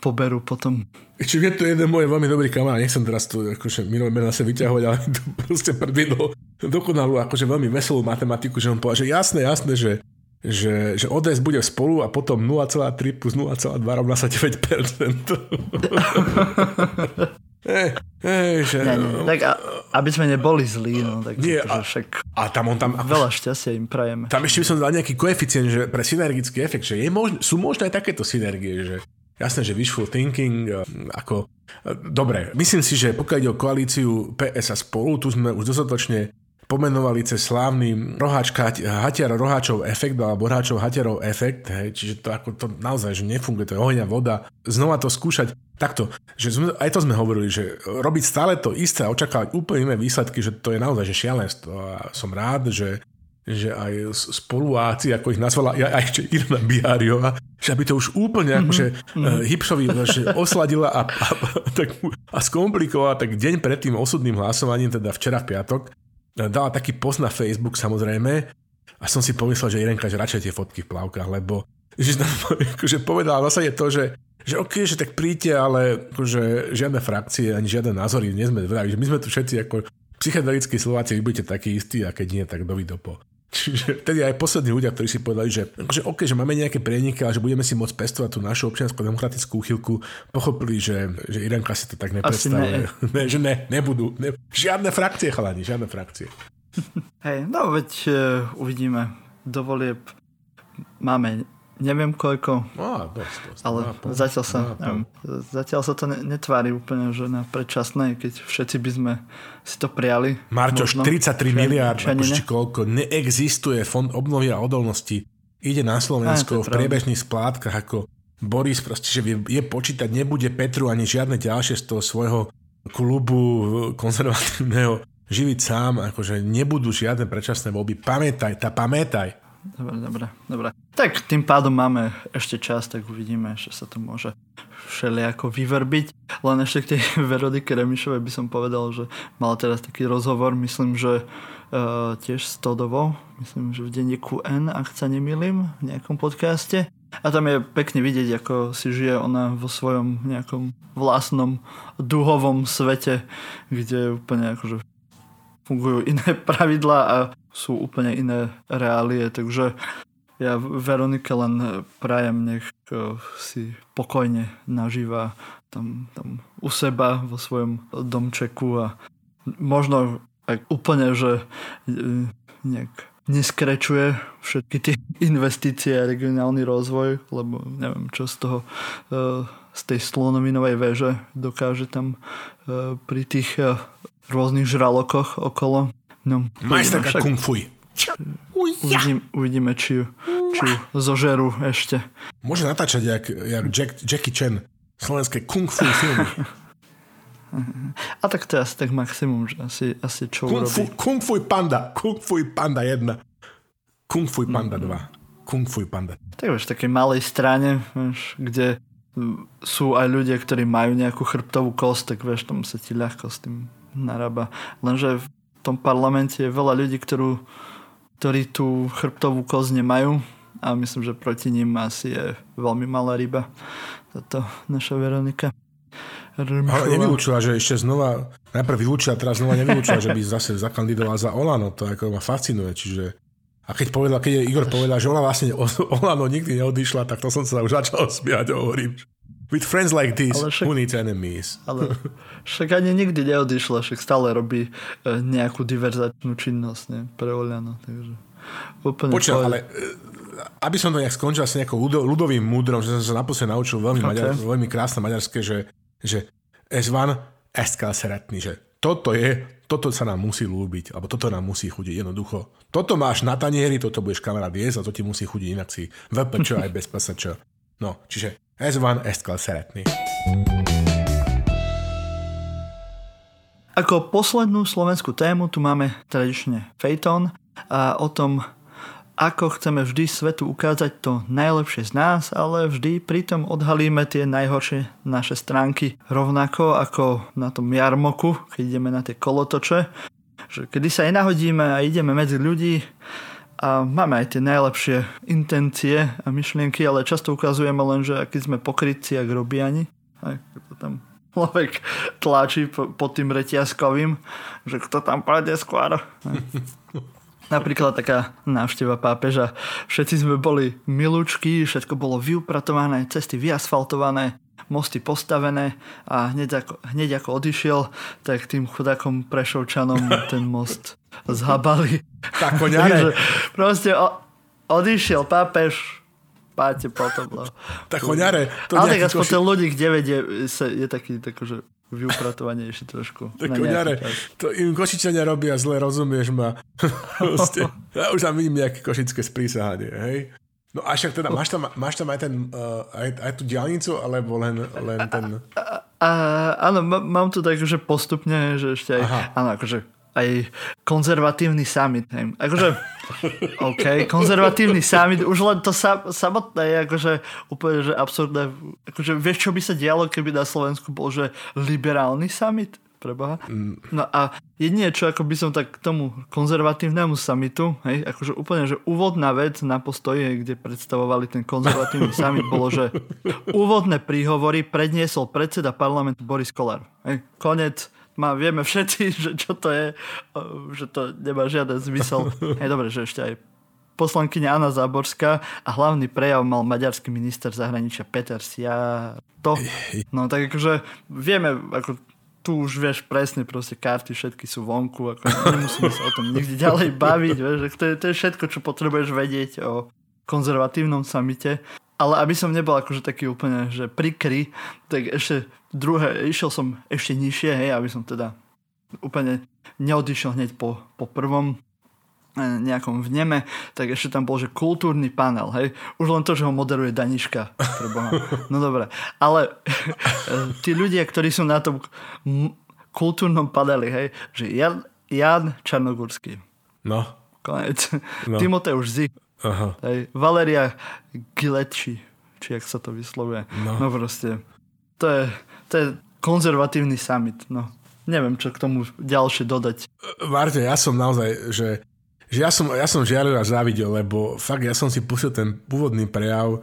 poberú potom. Čiže je to jeden môj veľmi dobrý kamarát, nechcem teraz tu akože Miro zase vyťahovať, ale to proste predviedol dokonalú, akože veľmi veselú matematiku, že on povedal, že jasné, jasné, že že, že ODS bude spolu a potom 0,3 plus 0,2 rovná sa 9%. <laughs> Hey, že... Ne, ne, tak a, aby sme neboli zlí, no, tak nie, a, však a tam on tam... Veľa šťastia im prajeme. Tam ešte by som dal nejaký koeficient, že pre synergický efekt, že je možn, sú možné aj takéto synergie, že jasné, že wishful thinking, e, ako... E, dobre, myslím si, že pokiaľ ide o koalíciu PS a spolu, tu sme už dostatočne pomenovali cez slávny roháčka, hatiar roháčov efekt alebo roháčov hatiarov efekt, hej, čiže to, ako to naozaj že nefunguje, to je ohňa voda. Znova to skúšať takto, že sme, aj to sme hovorili, že robiť stále to isté a očakávať úplne iné výsledky, že to je naozaj že šialenstvo a som rád, že že aj spoluáci, ako ich nazvala aj, aj ešte Irina Biháriová, že aby to už úplne mm-hmm. akože mm-hmm. Hipšovi že osladila a, a, a, a skomplikovala tak deň pred tým osudným hlasovaním, teda včera v piatok, dala taký post na Facebook samozrejme a som si pomyslel, že Irenka, že radšej tie fotky v plavkách, lebo že <laughs> akože povedala vlastne to, že že OK, že tak príďte, ale akože žiadne frakcie ani žiadne názory, nie sme zvedaví, že my sme tu všetci ako psychedelickí Slováci, vy budete takí istí a keď nie, tak dovidopo. Čiže vtedy aj poslední ľudia, ktorí si povedali, že, že OK, že máme nejaké prieniky, ale že budeme si môcť pestovať tú našu občiansko-demokratickú úchylku, pochopili, že, že Irenka si to tak nepredstavuje. Ne. <laughs> ne. že ne, nebudú. Ne, žiadne frakcie, chalani, žiadne frakcie. Hej, no veď uh, uvidíme. Dovolieb máme neviem koľko. No, dosť, dosť. Ale no, zatiaľ sa, no, neviem, zatiaľ sa to netvári úplne, že na predčasné, keď všetci by sme si to prijali. Marťo, 43 miliárd, či koľko, neexistuje fond obnovy a odolnosti. Ide na Slovensko v priebežných splátkach ako Boris proste, že vie, je počítať, nebude Petru ani žiadne ďalšie z toho svojho klubu konzervatívneho živiť sám, akože nebudú žiadne predčasné voľby. Pamätaj, tá pamätaj. Dobre, dobre, dobre. Tak tým pádom máme ešte čas, tak uvidíme, že sa to môže všelijako vyverbiť. Len ešte k tej <laughs> Veronike Remišovej by som povedal, že mal teraz taký rozhovor, myslím, že uh, tiež s Todovou, myslím, že v denníku N, ak sa nemýlim, v nejakom podcaste. A tam je pekne vidieť, ako si žije ona vo svojom nejakom vlastnom duhovom svete, kde úplne akože fungujú iné <laughs> pravidlá a sú úplne iné reálie, takže ja Veronike len prajem, nech eh, si pokojne nažíva tam, tam u seba vo svojom domčeku a možno aj úplne, že eh, nejak neskrečuje všetky tie <laughs> investície a regionálny rozvoj, lebo neviem, čo z toho z tej slonovinovej veže dokáže tam pri tých rôznych žralokoch okolo. No, Majsterka kung fu. Uvidím, uvidíme, či ju, či ju zožerú ešte. Môže natáčať jak, jak Jack, Jackie Chan slovenské kung fu filmy. <laughs> A tak to je asi tak maximum, že asi, asi čo kung fu, kung fu panda, kung fu panda 1, kung fu panda 2, kung fu panda. Tak vieš, v takej malej strane, vieš, kde sú aj ľudia, ktorí majú nejakú chrbtovú kost, tak vieš, tam sa ti ľahko s tým narába. Lenže tom parlamente je veľa ľudí, ktorú, ktorí tú chrbtovú koz nemajú a myslím, že proti ním asi je veľmi malá ryba. Táto naša Veronika. Rmšová. Ale nevylúčila, že ešte znova, najprv vylúčila, teraz znova nevylúčila, že by zase zakandidovala za Olano. To ako ma fascinuje, čiže a keď, povedal, keď Igor povedal, že ona vlastne <laughs> Olano nikdy neodišla, tak to som sa už začal smiať hovorím, With friends like this, však, who needs enemies? Ale <laughs> však ani nikdy neodišla, však stále robí e, nejakú diverzačnú činnosť ne, pre Oliano. Takže úplne Počuť, ale e, aby som to nejak skončil asi nejakou ľudovým múdrom, že som sa naposledy naučil veľmi, okay. maďar, veľmi krásne maďarské, že, že ez van, ezt kell szeretni, že toto je, toto sa nám musí lúbiť, alebo toto nám musí chudiť jednoducho. Toto máš na tanieri, toto budeš kamarát jesť a to ti musí chudiť inak si VPČ aj bez PSČ. No, čiže ez van, ezt kell szeretni. Ako poslednú slovenskú tému tu máme tradične Phaeton a o tom, ako chceme vždy svetu ukázať to najlepšie z nás, ale vždy pritom odhalíme tie najhoršie naše stránky. Rovnako ako na tom jarmoku, keď ideme na tie kolotoče, že kedy sa nenahodíme a ideme medzi ľudí, a máme aj tie najlepšie intencie a myšlienky, ale často ukazujeme len, že aký sme pokrytci a grobiani. Aj, to tam človek tlačí po, po tým reťazkovým, že kto tam pôjde skôr. <laughs> Napríklad taká návšteva pápeža. Všetci sme boli milúčky, všetko bolo vyupratované, cesty vyasfaltované, mosty postavené a hneď ako, hneď ako odišiel, tak tým chudákom prešovčanom ten most zhabali. Tak koňare. <laughs> proste o, odišiel pápež, páte potom. No. Tak koňare. To Ale tak aspoň koši... ten ľudí 9 je, je taký, že vyupratovanejší trošku. Tak koňare, to im košičania robia zle, rozumieš ma. <laughs> ja už tam vidím nejaké košické sprísahanie, hej? No a však teda, máš tam, máš tam aj, ten, uh, aj, aj tú diálnicu, alebo len, len ten... A, áno, mám tu tak, že postupne, že ešte aj, Aha. áno, akože aj konzervatívny summit. Hej. Akože, OK, konzervatívny summit, už len to sa, samotné je akože úplne že absurdné. Akože vieš, čo by sa dialo, keby na Slovensku bol, že liberálny summit? Preboha. Mm. No a jedine, čo ako by som tak k tomu konzervatívnemu summitu, hej, akože úplne, že úvodná vec na postoji, kde predstavovali ten konzervatívny <laughs> summit, bolo, že úvodné príhovory predniesol predseda parlamentu Boris Kolár. Hej, konec má, vieme všetci, <laughs> že čo to je, že to nemá žiaden zmysel. Je dobre, že ešte aj poslankyňa Anna Záborská a hlavný prejav mal maďarský minister zahraničia Peter To. No tak akože vieme, ako tu už vieš presne, proste karty všetky sú vonku, ako nemusíme sa o tom nikdy ďalej baviť, vieš, to je, to je všetko, čo potrebuješ vedieť o konzervatívnom samite. Ale aby som nebol akože taký úplne, že prikry, tak ešte druhé, išiel som ešte nižšie, hej, aby som teda úplne neodišiel hneď po, po prvom nejakom vneme, tak ešte tam bol, že kultúrny panel, hej. Už len to, že ho moderuje Daniška. No dobre. Ale e, tí ľudia, ktorí sú na tom kultúrnom paneli, hej, že Jan, Jan Čarnogórsky. No. Konec. No. Timoteusz Zik Aha. Hej, Valeria Gileči, či jak sa to vyslovuje. No. No, proste, to je, to je konzervatívny summit, no. Neviem, čo k tomu ďalšie dodať. Marte, ja som naozaj, že, že ja som, ja som žiaril a závidel, lebo fakt ja som si pustil ten pôvodný prejav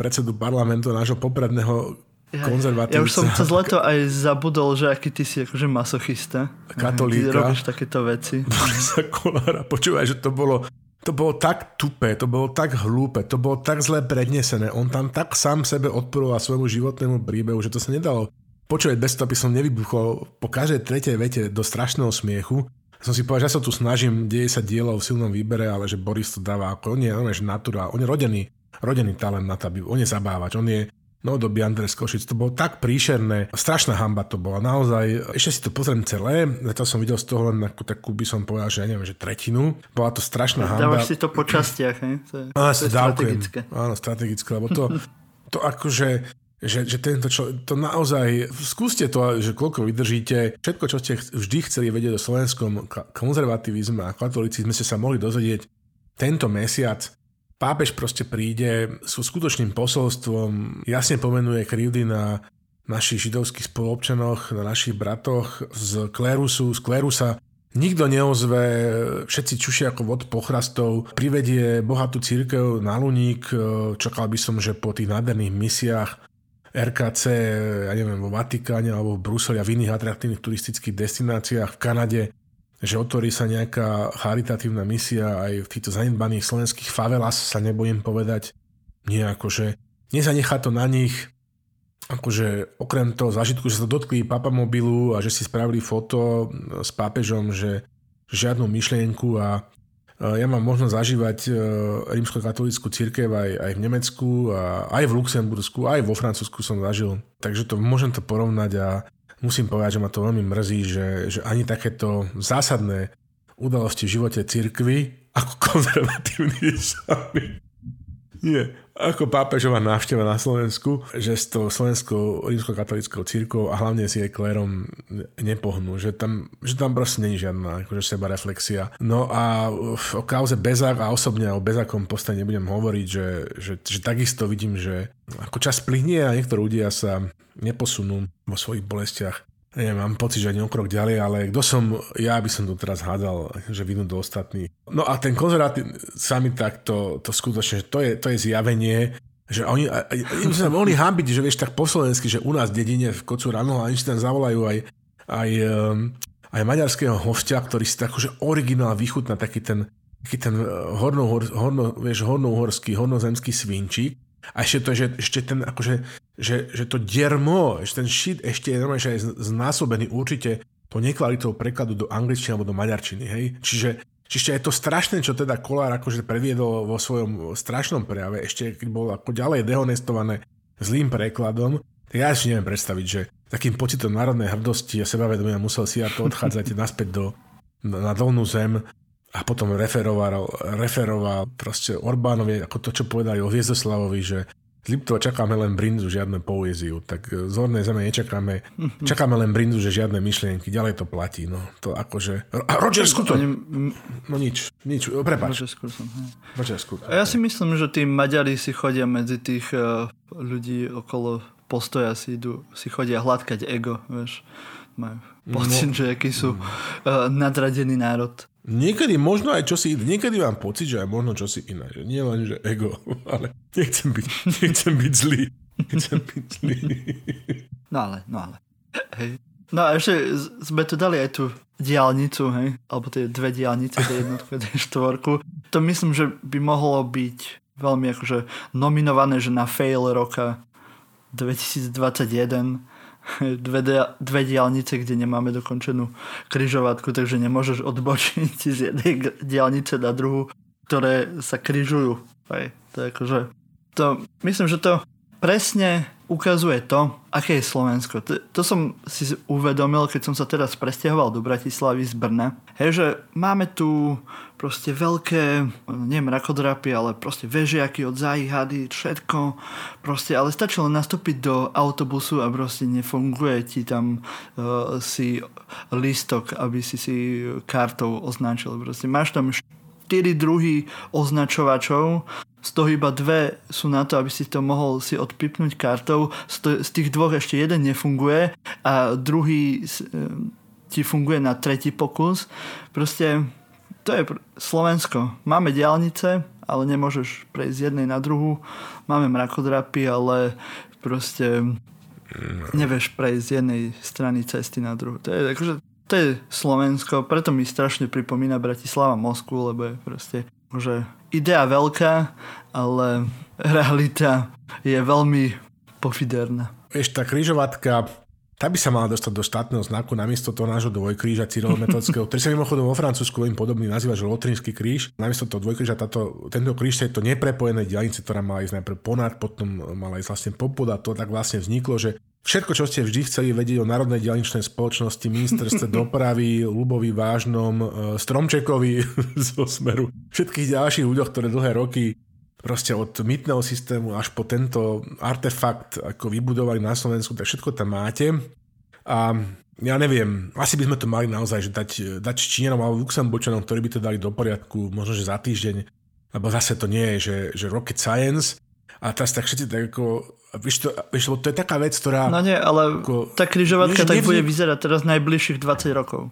predsedu parlamentu nášho popredného konzervatívca. ja už som cez leto aj zabudol, že aký ty si akože masochista. Katolíka. Ty robíš takéto veci. <laughs> Borisa Kolára. Počúvaj, že to bolo, to bolo tak tupé, to bolo tak hlúpe, to bolo tak zle prednesené. On tam tak sám sebe odporoval svojmu životnému príbehu, že to sa nedalo počúvať bez toho, aby som nevybuchol po každej tretej vete do strašného smiechu. Som si povedal, že ja sa tu snažím, deje sa dielo v silnom výbere, ale že Boris to dáva ako, on je, on je že naturál, on je rodený, rodený talent na to, aby, on je zabávač, on je novodobý Andres Košic, to bolo tak príšerné, strašná hamba to bola, naozaj, ešte si to pozriem celé, zatiaľ som videl z toho len takú, takú by som povedal, že ja neviem, že tretinu, bola to strašná hamba. Dávaš si to po častiach, hej? To je, Áno, to je strategické. Áno, strategické, lebo to, <laughs> to akože že, že tento čo, to naozaj, skúste to, že koľko vydržíte, všetko, čo ste vždy chceli vedieť o slovenskom konzervativizme a katolicizme, ste sa mohli dozvedieť tento mesiac. Pápež proste príde s skutočným posolstvom, jasne pomenuje krivdy na našich židovských spoluobčanoch, na našich bratoch z Klérusu, z Klérusa, Nikto neozve, všetci čušia ako vod pochrastov, privedie bohatú církev na Luník, čakal by som, že po tých nádherných misiách RKC, ja neviem, vo Vatikáne alebo v Bruseli a v iných atraktívnych turistických destináciách v Kanade, že otvorí sa nejaká charitatívna misia aj v týchto zanedbaných slovenských favelas, sa nebojím povedať, nie akože nezanechá to na nich, akože okrem toho zážitku, že sa dotkli papamobilu a že si spravili foto s pápežom, že žiadnu myšlienku a ja mám možnosť zažívať rímsko-katolickú církev aj, aj v Nemecku, a aj v Luxembursku, aj vo Francúzsku som zažil. Takže to môžem to porovnať a musím povedať, že ma to veľmi mrzí, že, že ani takéto zásadné udalosti v živote církvy ako <laughs> konzervatívny sami nie, ako pápežová návšteva na Slovensku, že s tou slovenskou rímsko-katolickou církou a hlavne s jej klérom nepohnú, že tam, že tam proste není žiadna akože seba reflexia. No a o kauze Bezák a osobne o Bezákom poste nebudem hovoriť, že, že, že takisto vidím, že ako čas plynie a niektorí ľudia sa neposunú vo svojich bolestiach. Neviem, mám pocit, že ani o krok ďalej, ale kto som, ja by som to teraz hádal, že vidnú do ostatných. No a ten konzervatív sami tak to, to skutočne, že to je, to je zjavenie, že oni, oni sa mohli hambiť, že vieš tak po slovensky, že u nás v dedine v Kocu ráno a tam zavolajú aj, aj, aj maďarského hostia, ktorý si tak akože originál vychutná taký ten, taký ten horno, horno, vieš, hornohorský, hornozemský svinčík. A ešte to, že ešte ten, akože, že, že to dermo, ešte ten shit ešte je normálne, že je znásobený určite to nekvalitou prekladu do angličtiny alebo do maďarčiny, hej. Čiže, čiže je to strašné, čo teda Kolár akože previedol vo svojom strašnom prejave, ešte keď bol ako ďalej dehonestované zlým prekladom, tak ja si neviem predstaviť, že takým pocitom národnej hrdosti a sebavedomia musel si to odchádzať <laughs> naspäť do, na dolnú zem a potom referoval, referoval proste Orbánovi, ako to, čo povedali o Hviezdoslavovi, že z Liptova čakáme len brinzu, žiadne poéziu. Tak z Hornej zeme nečakáme, <laughs> čakáme len brinzu, že žiadne myšlienky. Ďalej to platí. No, to akože... A Roger Scruton! No nič, nič, prepáč. Roger Scruton. Roger Scruton. A ja si myslím, že tí Maďari si chodia medzi tých uh, ľudí okolo postoja si idú, si chodia hladkať ego, vieš. Majú pocit, no. že akí sú uh, nadradený národ. Niekedy možno aj čosi. Niekedy mám pocit, že aj možno čosi iné. Že nie len, že ego, <laughs> ale nechcem byť, nechcem byť zlý. Nechcem byť zlý. No ale, no ale. Hej. No a ešte sme tu dali aj tú diálnicu, hej? Alebo tie dve diálnice, tie jednotku, <laughs> tie štvorku. To myslím, že by mohlo byť veľmi akože nominované, že na fail roka 2021 <laughs> dve, dve diálnice, kde nemáme dokončenú kryžovatku, takže nemôžeš odbočiť z jednej diálnice na druhú, ktoré sa kryžujú. Aj, to akože, to, myslím, že to presne ukazuje to, aké je Slovensko. To, to som si uvedomil, keď som sa teraz presťahoval do Bratislavy z Brna. Hej, že máme tu proste veľké, nie mrakodrapy, ale proste vežiaky od zájhady, všetko. Proste, ale stačí len nastúpiť do autobusu a proste nefunguje ti tam uh, si lístok, aby si si kartou označil. Proste máš tam štyri druhy označovačov, z toho iba dve sú na to, aby si to mohol si odpipnúť kartou. Z tých dvoch ešte jeden nefunguje a druhý ti funguje na tretí pokus. Proste to je Slovensko. Máme diálnice, ale nemôžeš prejsť z jednej na druhú. Máme mrakodrapy, ale proste nevieš prejsť z jednej strany cesty na druhú. To je, akože, to je Slovensko, preto mi strašne pripomína Bratislava Moskvu, lebo je proste že idea veľká, ale realita je veľmi pofiderná. Vieš, tá križovatka, tá by sa mala dostať do štátneho znaku namiesto toho nášho dvojkríža cyrilometodického, ktorý sa mimochodom vo Francúzsku veľmi podobný nazýva, že Lotrinský kríž. Namiesto toho dvojkríža táto, tento kríž je to neprepojené diálnice, ktorá mala ísť najprv ponad, potom mala ísť vlastne popod a to tak vlastne vzniklo, že Všetko, čo ste vždy chceli vedieť o Národnej dialničnej spoločnosti, ministerstve <laughs> dopravy, Lubovi Vážnom, e, Stromčekovi <laughs> zo Smeru, všetkých ďalších ľuďoch, ktoré dlhé roky proste od mytného systému až po tento artefakt ako vybudovali na Slovensku, tak všetko tam máte. A ja neviem, asi by sme to mali naozaj že dať, dať Číňanom alebo Luxemburčanom, ktorí by to dali do poriadku, možno že za týždeň, lebo zase to nie je, že, že rocket science, a teraz tak všetci tak ako Víš, to, víš, to je taká vec, ktorá... No nie, ale ako, tá križovatka tak nevznik... bude vyzerať teraz najbližších 20 rokov.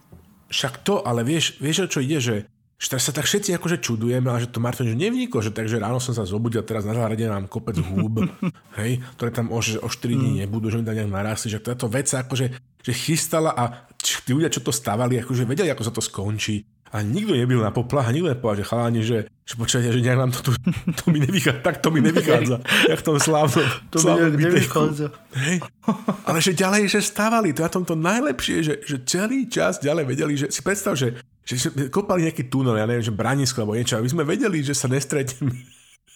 Však to, ale vieš, vieš o čo ide, že, že teraz sa tak všetci akože čudujeme, ale že to Martin že nevniklo, že takže ráno som sa zobudil, teraz na záhrade mám kopec húb, <laughs> hej, ktoré tam o, o 4 dní mm. nebudú, že mi tam nejak narastli, že táto vec sa akože že chystala a tí ľudia, čo to stavali, akože vedeli, ako sa to skončí a nikto nebyl na poplach a nikto nepovedal, že chalani, že, že počujete, že nejak nám to tu, <laughs> to mi nevychádza, tak to mi nevychádza, <laughs> jak v tom slávnom, to slávnom mi nevychádza. Hej. Ale že ďalej, že stávali, to je na tomto najlepšie, že, že celý čas ďalej vedeli, že si predstav, že, že sme kopali nejaký tunel, ja neviem, že branisko alebo niečo, aby sme vedeli, že sa nestretneme.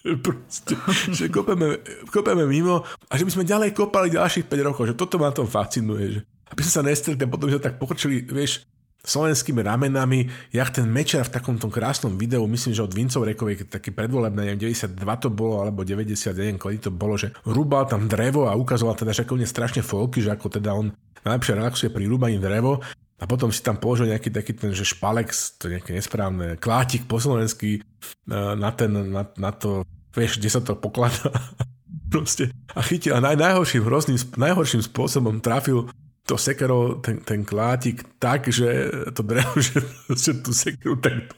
<laughs> Proste, že kopeme, kopeme mimo a že by sme ďalej kopali ďalších 5 rokov, že toto ma tom fascinuje, že aby sme sa nestretli a potom sme tak pokrčili, vieš, slovenskými ramenami, jak ten Mečer v takom tom krásnom videu, myslím, že od Vincov Rekovej, taký predvolebné, neviem, 92 to bolo, alebo 90, neviem, kedy to bolo, že rúbal tam drevo a ukazoval teda, že ako je strašne folky, že ako teda on najlepšie relaxuje pri rúbaní drevo a potom si tam položil nejaký taký ten, že špalek, to je nejaké nesprávne, klátik po slovensky e, na, ten, na, na to, vieš, kde sa to pokladá. <laughs> Proste. A chytil a naj, najhorším, hrozným, najhorším spôsobom trafil to sekero, ten, ten klátik tak, že to drevo, <laughs> že, že tú sekeru tak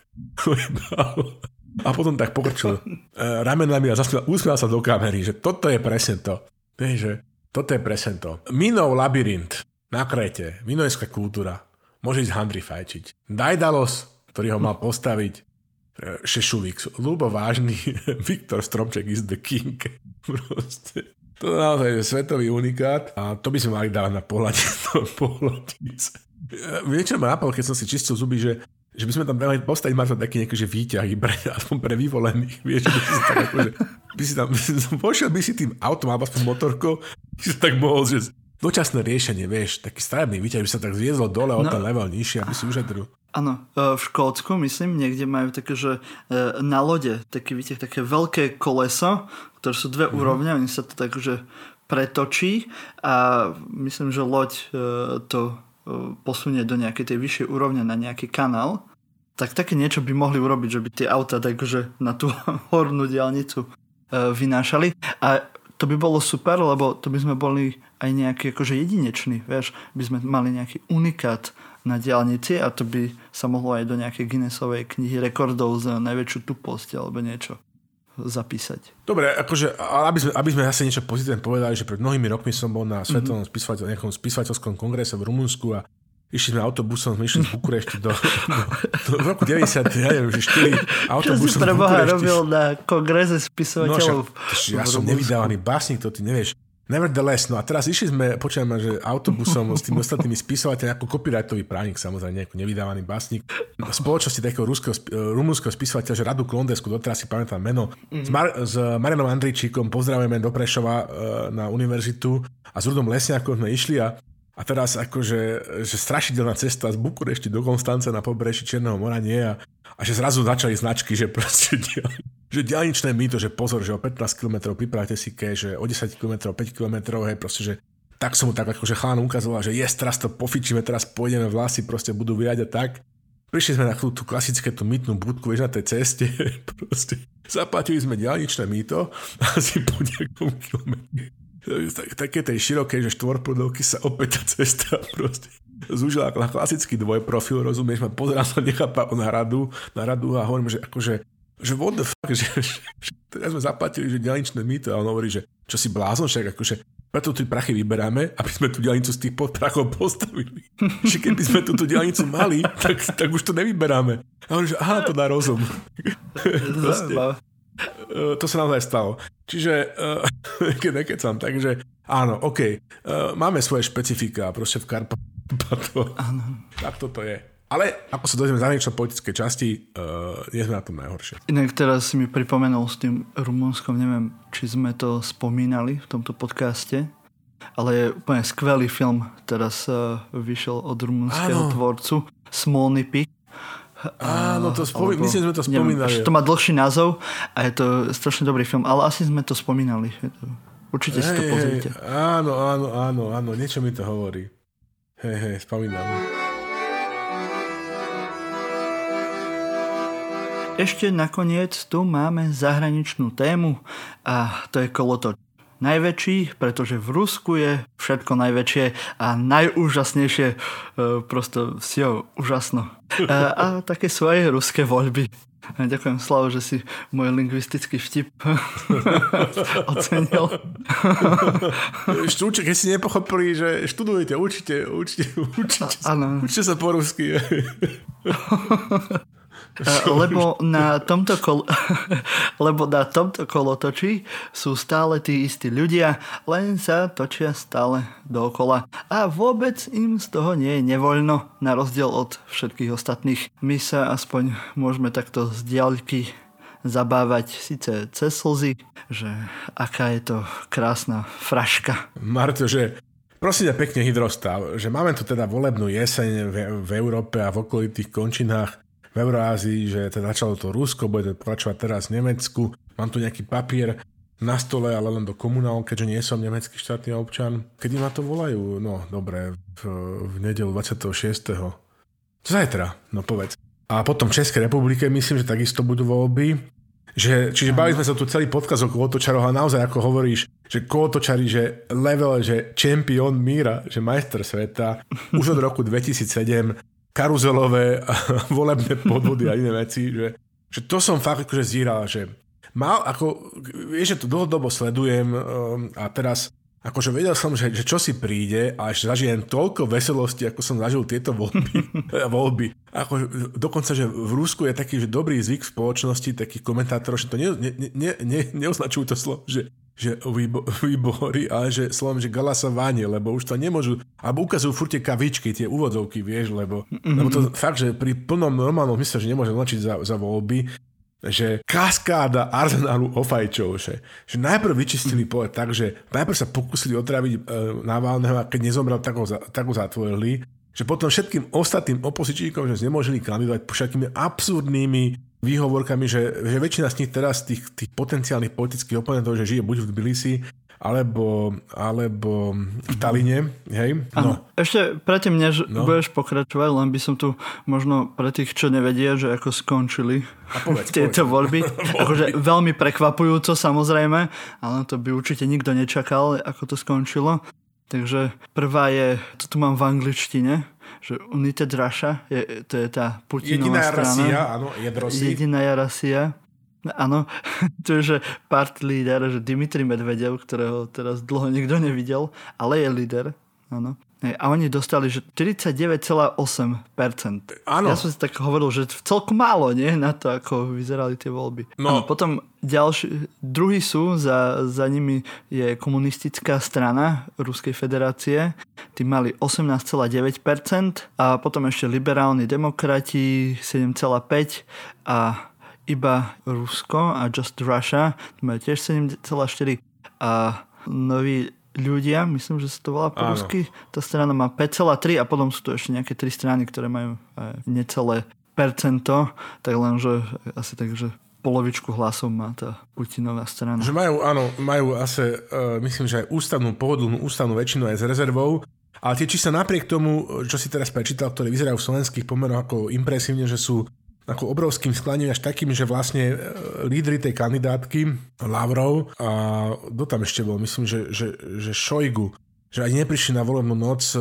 a potom tak pokrčil uh, ramenami a zasmiel, usmiel sa do kamery, že toto je presne to. Vieš, že toto je presne to. Minov labyrint na Krete, minojská kultúra, môže ísť handry fajčiť. Dajdalos, ktorý ho mal postaviť, e, Šešulík, ľubo vážny, <laughs> Viktor Stromček is the king. <laughs> Proste. To je naozaj svetový unikát a to by sme mali dávať na <laughs> pohľadice. Vieš, čo ma napadlo, keď som si čistil zuby, že, že by sme tam mali postaviť možno taký nejaký, že výťahy, pre, aspoň pre vyvolených, vieš, by si tam akože, by si tam, pošiel by si tým autom alebo aspoň motorkou, by si tak mohol, že dočasné riešenie, vieš, taký stavebný výťah, by sa tak zviezlo dole no. o ten level nižšie, aby si ušetril. Áno, e, v Škótsku, myslím, niekde majú také, že e, na lode, taký, viete, také veľké koleso, ktoré sú dve mm-hmm. úrovne, oni sa to tak, že pretočí a myslím, že loď e, to posunie do nejakej tej vyššej úrovne na nejaký kanál, tak také niečo by mohli urobiť, že by tie auta takže na tú <laughs> hornú diálnicu vynášali. A to by bolo super, lebo to by sme boli aj nejaký akože jedinečný, vieš, by sme mali nejaký unikát na diálnici a to by sa mohlo aj do nejakej Guinnessovej knihy rekordov za najväčšiu tuposť alebo niečo zapísať. Dobre, akože, aby sme, aby sme zase niečo pozitívne povedali, že pred mnohými rokmi som bol na svetovom mm-hmm. spisovateľ, nejakom spisovateľskom kongrese v Rumunsku a išli sme autobusom, sme išli z Bukurešti do, do, do, do roku 90, ja neviem, že 4 <laughs> autobusom Čo si pre Boha robil na kongrese spisovateľov? No, však, ja som nevydávaný básnik, to ty nevieš. Nevertheless, no a teraz išli sme, počujeme, že autobusom s tými ostatnými spisovateľmi ako copyrightový právnik, samozrejme, ako nevydávaný básnik. V spoločnosti takého ruského, rumúnskeho spisovateľa, že Radu Klondesku, doteraz si pamätám meno, mm-hmm. s, Mar- s Marianom Andričíkom pozdravujeme do Prešova e, na univerzitu a s Rudom Lesňákom sme išli a a teraz akože že strašidelná cesta z Bukurešti do Konstance na pobreží Černého mora nie a, a že zrazu začali značky, že proste <laughs> že diálničné mýto, že pozor, že o 15 km pripravte si ke, že o 10 km, 5 km, hej, proste, že tak som mu tak akože chlán ukazoval, že jest, teraz to pofičíme, teraz pôjdeme vlasy, proste budú vyjať a tak. prišli sme na tú, tú klasické tú mytnú budku, vieš, na tej ceste, <laughs> proste zaplatili sme diálničné mýto asi po nejakom kilometri. Tak, také tej širokej, že štvorprudovky sa opäť tá cesta proste zúžila na klasický dvojprofil, rozumieš, ma pozerám sa nechápa na radu, na radu a hovorím, že akože že what the fuck, že, že, teraz sme zaplatili, že diálničné mýto a on hovorí, že čo si blázon, však akože preto tu prachy vyberáme, aby sme tú diálnicu z tých prachov postavili. že keby sme túto diálnicu mali, tak, tak už to nevyberáme. A on že aha, to dá rozum. Proste, to sa naozaj stalo. Čiže, uh, <laughs> keď nekecam, takže áno, OK, uh, máme svoje špecifika proste v Karpatoch. <laughs> Tak toto je. Ale ako sa dozvieme zahranično politické časti, uh, nie sme na tom najhoršie. Inak teraz si mi pripomenul s tým Rumunskom, neviem, či sme to spomínali v tomto podcaste, ale je úplne skvelý film, teraz uh, vyšiel od rumunského tvorcu Smolny Pik. Áno, to spomí- alebo, myslím, sme to spomínali. Neviem, to má dlhší názov a je to strašne dobrý film, ale asi sme to spomínali. Určite hey, si to pozrite. Hey, áno, áno, áno, áno, niečo mi to hovorí. Hej, hej, spomínam. Ešte nakoniec tu máme zahraničnú tému a to je kolotoč. Najväčší, pretože v Rusku je všetko najväčšie a najúžasnejšie, e, prosto jo, úžasno. A, e, a také svoje ruské voľby. Ďakujem Slavo, že si môj lingvistický vtip <laughs> ocenil. <laughs> Štúček, keď si nepochopili, že študujete, učite, učite, učite, učite sa po rusky. <laughs> Eh, lebo na tomto, kol... <laughs> lebo na tomto kolotoči sú stále tí istí ľudia, len sa točia stále dookola. A vôbec im z toho nie je nevoľno, na rozdiel od všetkých ostatných. My sa aspoň môžeme takto z diaľky zabávať síce cez slzy, že aká je to krásna fraška. Marto, že prosím ťa pekne hydrostav, že máme tu teda volebnú jeseň v, v Európe a v okolitých končinách v Eurázii, že teda začalo to Rusko, bude to pokračovať teraz v Nemecku. Mám tu nejaký papier na stole, ale len do komunál, keďže nie som nemecký štátny občan. Kedy ma to volajú? No, dobre, v, v nedelu 26. Zajtra, no povedz. A potom v Českej republike myslím, že takisto budú voľby. Že, čiže bavili sme sa tu celý podkaz o kolotočaroch a naozaj ako hovoríš, že kolotočari, že level, že čempión míra, že majster sveta už od roku 2007 karuzelové <laughs> volebné podvody a iné veci, že, že to som fakt akože zíral, že mal ako, vieš, že to dlhodobo sledujem um, a teraz akože vedel som, že, že čo si príde a ešte zažijem toľko veselosti, ako som zažil tieto voľby. <laughs> voľby. Ako, dokonca, že v Rusku je taký že dobrý zvyk v spoločnosti takých komentátorov, že to ne, ne, ne, ne, neoznačujú to slovo, že že výbo, <laughs> výbory, ale že slovom, že galasovanie, lebo už to nemôžu, alebo ukazujú furt tie kavičky, tie úvodzovky, vieš, lebo, mm-hmm. lebo to fakt, že pri plnom normálnom mysle, že nemôže označiť za, za voľby, že kaskáda arzenálu ofajčov, že, že najprv vyčistili pole tak, že najprv sa pokúsili otraviť e, Navalného a keď nezomrel, tak ho, tak ho zatvorili, že potom všetkým ostatným opozičníkom, že nemožili kandidovať po všetkými absurdnými výhovorkami, že, že väčšina z nich teraz, tých, tých potenciálnych politických oponentov, že žije buď v Tbilisi, alebo, alebo v Taline, hej? No. Ešte predtým, než no. budeš pokračovať, len by som tu možno pre tých, čo nevedia, že ako skončili povedz, <laughs> tieto povedz. voľby. <laughs> akože veľmi prekvapujúco samozrejme, ale to by určite nikto nečakal, ako to skončilo. Takže prvá je, to tu mám v angličtine, že United Russia, je, to je tá Putinová Jediná strana. Rasia, áno, Jedrosi. Jediná Rasia. Áno, <laughs> to je, že part líder, že Dimitri Medvedev, ktorého teraz dlho nikto nevidel, ale je líder. Áno. A oni dostali, že 49,8%. Áno. Ja som si tak hovoril, že celkom málo, nie? Na to, ako vyzerali tie voľby. No. Áno, potom ďalší, druhý sú, za, za nimi je komunistická strana Ruskej federácie. Tí mali 18,9% a potom ešte liberálni demokrati 7,5% a iba Rusko a Just Russia majú tiež 7,4% a nový ľudia, myslím, že sa to volá po Áno. rusky. Tá strana má 5,3 a potom sú tu ešte nejaké tri strany, ktoré majú necelé percento, tak len, že asi tak, že polovičku hlasov má tá Putinová strana. Že majú, áno, majú asi, uh, myslím, že aj ústavnú, pohodlnú ústavnú väčšinu aj s rezervou, Ale tie čísla napriek tomu, čo si teraz prečítal, ktoré vyzerajú v slovenských pomeroch ako impresívne, že sú ako obrovským sklaním až takým, že vlastne e, lídry tej kandidátky, Lavrov a kto tam ešte bol, myslím, že, že, že Šojgu, že ani neprišli na volebnú noc e,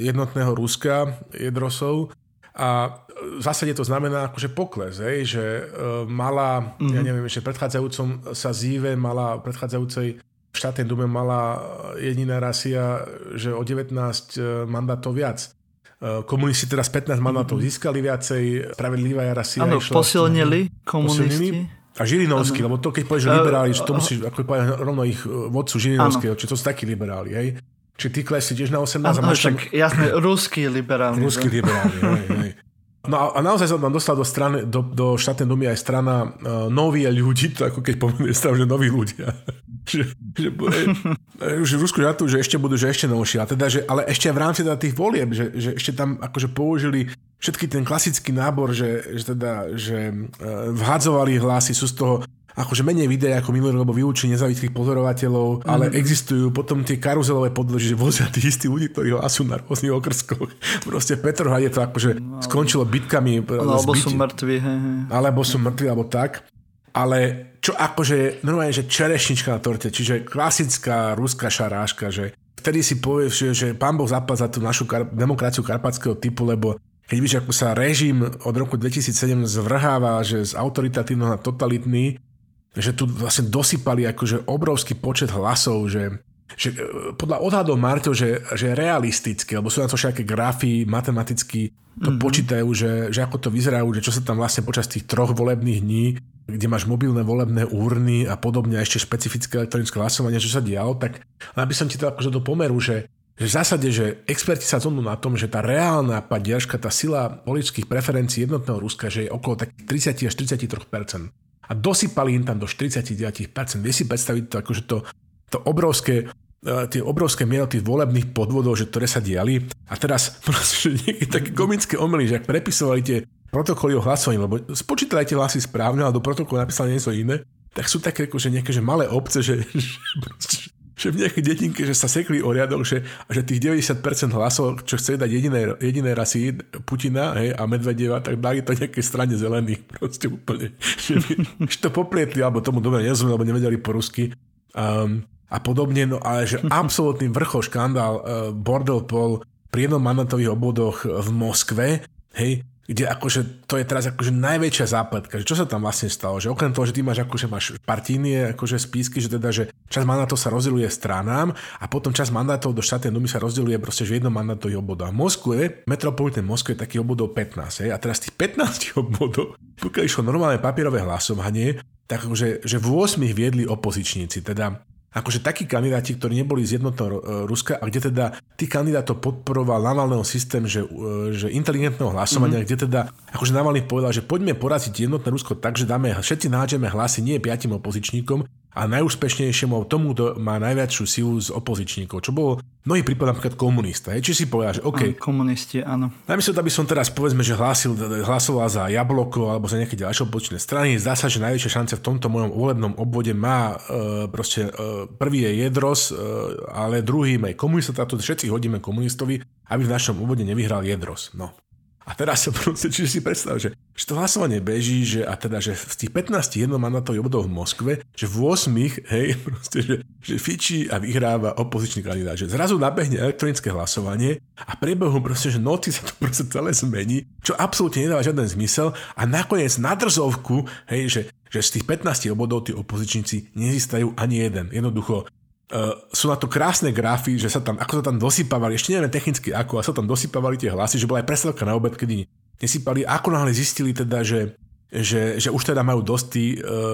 jednotného Ruska, Jedrosov a v zásade to znamená akože pokles, hej, že e, mala, mm-hmm. ja mhm. neviem, že predchádzajúcom sa zíve mala predchádzajúcej v štátnej dume mala jediná rasia, že o 19 mandátov viac. E, komunisti teraz 15 mandátov mm-hmm. získali viacej, spravedlivá jara si Áno, posilnili komunisti. Posilnili. A Žirinovský, ano. lebo to keď povieš, že liberáli, že to musíš ako povedať rovno ich vodcu Žirinovského, či to sú takí liberáli, hej? Či ty klesli tiež na 18 ano, a máš tam... jasné, ruský liberálny. Ruský liberálny, hej, hej. <laughs> No a, naozaj sa tam dostal do, strany, do, do štátnej domy aj strana uh, nových ľudí, to ako keď poviem strana, že noví ľudia. <laughs> že, že, že v Rusku žartujú, že ešte budú, že ešte novší. A teda, že, ale ešte v rámci teda tých volieb, že, že ešte tam akože použili všetky ten klasický nábor, že, že teda, že uh, vhadzovali hlasy, sú z toho akože menej videí ako minulý, lebo vylúči nezávislých pozorovateľov, mm. ale existujú potom tie karuzelové podloži, že vozia tí istí ľudí, ktorí hlasujú na rôznych okrskoch. <laughs> Proste Petrohrade to akože no, skončilo bitkami. No, alebo sú mŕtvi. He, he. Alebo sú mŕtvi, alebo tak. Ale čo akože, normálne, že čerešnička na torte, čiže klasická ruská šaráška, že vtedy si povieš, že, že pán Boh zapal za tú našu kar- demokraciu karpatského typu, lebo keď vidíš, ako sa režim od roku 2007 zvrháva, že z autoritatívneho na totalitný, že tu vlastne dosypali akože obrovský počet hlasov, že, že e, podľa odhadov Marto, že, že realisticky, lebo sú na to všetké grafy, matematicky to mm-hmm. počítajú, že, že ako to vyzerajú, že čo sa tam vlastne počas tých troch volebných dní, kde máš mobilné volebné úrny a podobne, a ešte špecifické elektronické hlasovanie, čo sa dialo, tak aby som ti to akože do pomeru, že že v zásade, že experti sa zhodnú na tom, že tá reálna padiežka, tá sila politických preferencií jednotného Ruska, že je okolo takých 30 až 33 a dosypali im tam do 49%. Vie si predstaviť to, akože to, to obrovské e, tie obrovské miery volebných podvodov, že ktoré sa diali. A teraz <laughs> proste, že také komické omely, že ak prepisovali tie protokoly o hlasovaní, lebo spočítali tie hlasy správne, ale do protokolu napísali niečo iné, tak sú také akože nejaké že malé obce, že, <laughs> že, proste, že v nejakej detinke, že sa sekli o riadok, že, že tých 90% hlasov, čo chce dať jediné, jediné rasy Putina hej, a Medvedeva, tak dali to nejakej strane zelených. Proste úplne. Že, že to poplietli, alebo tomu dobre nezumeli, alebo nevedeli po rusky. Um, a podobne, no ale že absolútny vrchol škandál, uh, bordel pol pri jednom mandatových obvodoch v Moskve, hej, kde akože to je teraz akože najväčšia zápletka, že čo sa tam vlastne stalo, že okrem toho, že ty máš akože máš partínie, akože spísky, že teda, že čas mandátov sa rozdeľuje stranám a potom čas mandátov do štátnej domy sa rozdeľuje proste že jedno mandátový obvod. A v Moskve, metropolitné Moskve je takých obvodov 15, hej, a teraz tých 15 <laughs> obvodov, pokiaľ išlo normálne papierové hlasovanie, tak akože, že v 8 viedli opozičníci, teda akože takí kandidáti, ktorí neboli z jednotného e, Ruska a kde teda tí kandidátov podporoval Navalného systém, že, e, že inteligentného hlasovania, mm-hmm. kde teda akože Navalny povedal, že poďme poraziť jednotné Rusko tak, že dáme, všetci nádžeme hlasy nie piatim opozičníkom, a najúspešnejšiemu tomu, kto má najväčšiu silu z opozičníkov, čo bolo mnohý prípad napríklad komunista. Je, či si povedal, že OK. Komunisti, áno. Namiesto, aby som teraz povedzme, že hlásil, hlasoval za Jabloko alebo za nejaké ďalšie opozičné strany, zdá sa, že najväčšia šanca v tomto mojom volebnom obvode má e, proste e, prvý je Jedros, e, ale druhý je komunista, to všetci hodíme komunistovi, aby v našom obvode nevyhral Jedros. No. A teraz sa proste, čiže si predstav, že, že to hlasovanie beží, že, a teda, že v tých 15 jednomandátových obvodov v Moskve, že v 8, hej, <laughs> proste, že, že fičí a vyhráva opozičný kandidát. Že zrazu nabehne elektronické hlasovanie a priebehu proste, že noci sa to <laughs> proste celé zmení, čo absolútne nedáva žiaden zmysel a nakoniec na drzovku, hej, že, že z tých 15 obvodov tí opozičníci nezistajú ani jeden. Jednoducho Uh, sú na to krásne grafy, že sa tam, ako sa tam dosypávali, ešte neviem technicky ako, a sa tam dosypávali tie hlasy, že bola aj prestavka na obed, kedy nesypali, ako náhle zistili teda, že, že, že už teda majú dosť uh,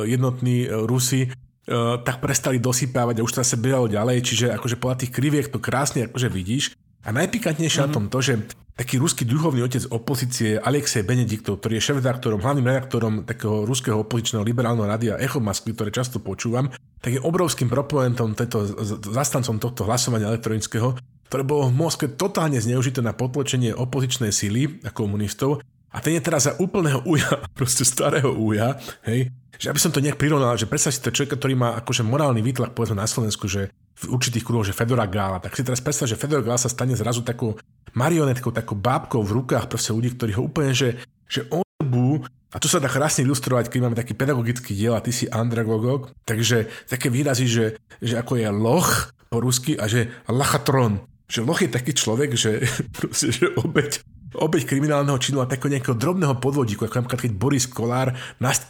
jednotní uh, Rusi, uh, tak prestali dosypávať a už teda sa behalo ďalej, čiže akože podľa tých kriviek to krásne akože vidíš. A najpikantnejšie mm-hmm. na tom to, že taký ruský duchovný otec opozície Alexej Benediktov, ktorý je šéf-redaktorom, hlavným redaktorom takého ruského opozičného liberálneho rádia Echo Moskvy, ktoré často počúvam, tak je obrovským proponentom, tejto, zastancom tohto hlasovania elektronického, ktoré bolo v Moskve totálne zneužité na potlačenie opozičnej síly a komunistov a ten je teraz za úplného uja, <laughs> proste starého uja, hej, že aby som to nejak prirovnal, že predstav si to človeka, ktorý má akože morálny výtlak, povedzme na Slovensku, že v určitých kruhoch, že Fedora Gála. Tak si teraz predstav, že Fedora Gála sa stane zrazu takou marionetkou, takou bábkou v rukách proste ľudí, ktorí ho úplne, že, že obu a tu sa dá krásne ilustrovať, keď máme taký pedagogický diel a ty si andragogok, takže také výrazy, že, že ako je loch po rusky a že lachatron. Že loch je taký človek, že, <laughs> proste, že obeď, obeď kriminálneho činu a takého nejakého drobného podvodíku, ako napríklad keď Boris Kolár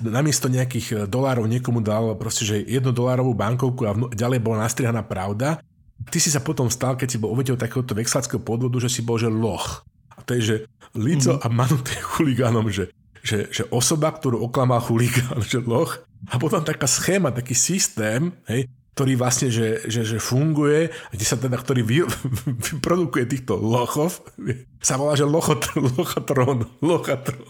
namiesto nejakých e, dolárov niekomu dal proste, že jednu dolárovú bankovku a ďalej bola nastrihaná pravda. Ty si sa potom stal, keď si bol obeťou takéhoto vexlackého podvodu, že si bol, že loch. A to je, že Lico mm-hmm. a Manuté <laughs> chuligánom, že že, že osoba, ktorú oklamal chuligán, <laughs> že loch, a potom taká schéma, taký systém, hej, ktorý vlastne, že, že, že funguje, kde sa teda, ktorý vy, <laughs> vyprodukuje týchto lochov, sa volá, že lochot, lochatron, lochatron.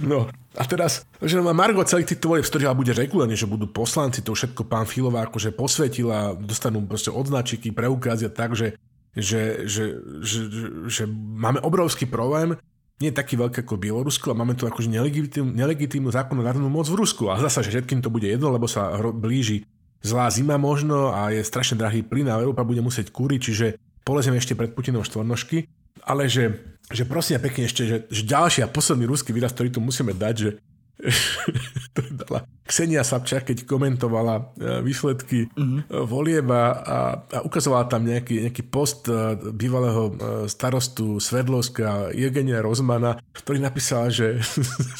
No, a teraz, že má Margo celý týchto volieb, ktorých bude regulárne, že budú poslanci, to všetko pán Filová akože posvetila, dostanú proste odznačiky, preukázy a tak, že, že, že, že, že, že máme obrovský problém, nie je taký veľký ako Bielorusko a máme tu akože nelegitímnu, nelegitímnu zákonodárnu moc v Rusku. A zasa, že všetkým to bude jedno, lebo sa blíži zlá zima možno a je strašne drahý plyn a Európa bude musieť kúriť, čiže polezieme ešte pred Putinom štvornožky. Ale že, že prosím pekne ešte, že, že ďalší a posledný ruský výraz, ktorý tu musíme dať, že, <laughs> to dala Ksenia Sapčák, keď komentovala e, výsledky mm-hmm. volieba a, a ukazovala tam nejaký, nejaký post e, bývalého starostu Svedlovska Evgenia Rozmana, ktorý napísal, že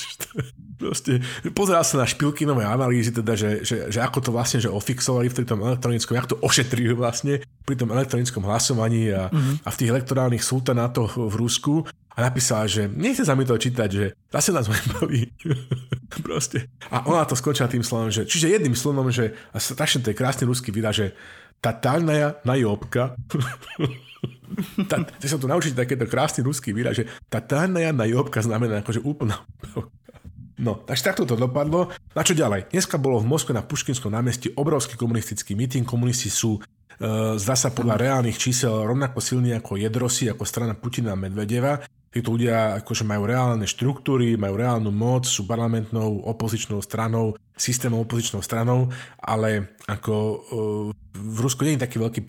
<laughs> proste pozeral sa na špilkinové analýzy, teda, že, že, že ako to vlastne že ofixovali v tom elektronickom, ako to ošetrili vlastne pri tom elektronickom hlasovaní a, mm-hmm. a v tých elektorálnych sultanátoch v Rusku a napísala, že nechce sa mi to čítať, že zase nás baví. <laughs> Proste. A ona to skončila tým slovom, že, čiže jedným slovom, že a strašne to je krásny ruský výraz, že tatálna najobka. tá, ty sa tu naučiť takéto krásny ruský výraz, že tatálna najobka znamená akože úplná No, takže takto to dopadlo. Na čo ďalej? Dneska bolo v Moskve na Puškinskom námestí obrovský komunistický meeting. Komunisti sú e, zdá sa podľa reálnych čísel rovnako silní ako Jedrosi, ako strana Putina a Medvedeva. Títo ľudia akože majú reálne štruktúry, majú reálnu moc, sú parlamentnou opozičnou stranou, systémom opozičnou stranou, ale ako e, v Rusku nie je taký veľký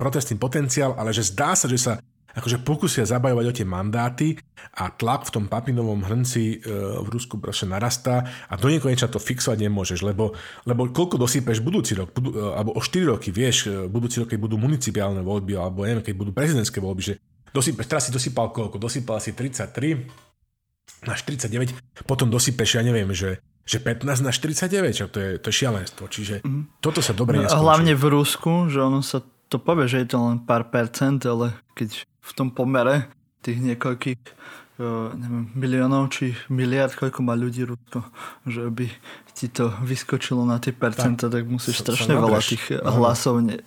protestný potenciál, ale že zdá sa, že sa akože pokusia zabajovať o tie mandáty a tlak v tom papinovom hrnci e, v Rusku proste narastá a do nekonečna to fixovať nemôžeš, lebo, lebo koľko dosypeš budúci rok, budú, e, alebo o 4 roky, vieš, budúci rok, keď budú municipálne voľby, alebo neviem, keď budú prezidentské voľby, že dosypeš, teraz si dosypal koľko? Dosypal si 33 na 49, potom dosypeš, ja neviem, že že 15 na 49, čo to je, to je šialenstvo. Čiže mm. toto sa dobre neskončí. Hlavne v Rusku, že ono sa to povie, že je to len pár percent, ale keď v tom pomere tých niekoľkých uh, neviem, miliónov či miliard, koľko má ľudí Rusko, že by ti to vyskočilo na tie percenta, tak, tak musíš sa, strašne sa veľa tých hlasov ne... <laughs>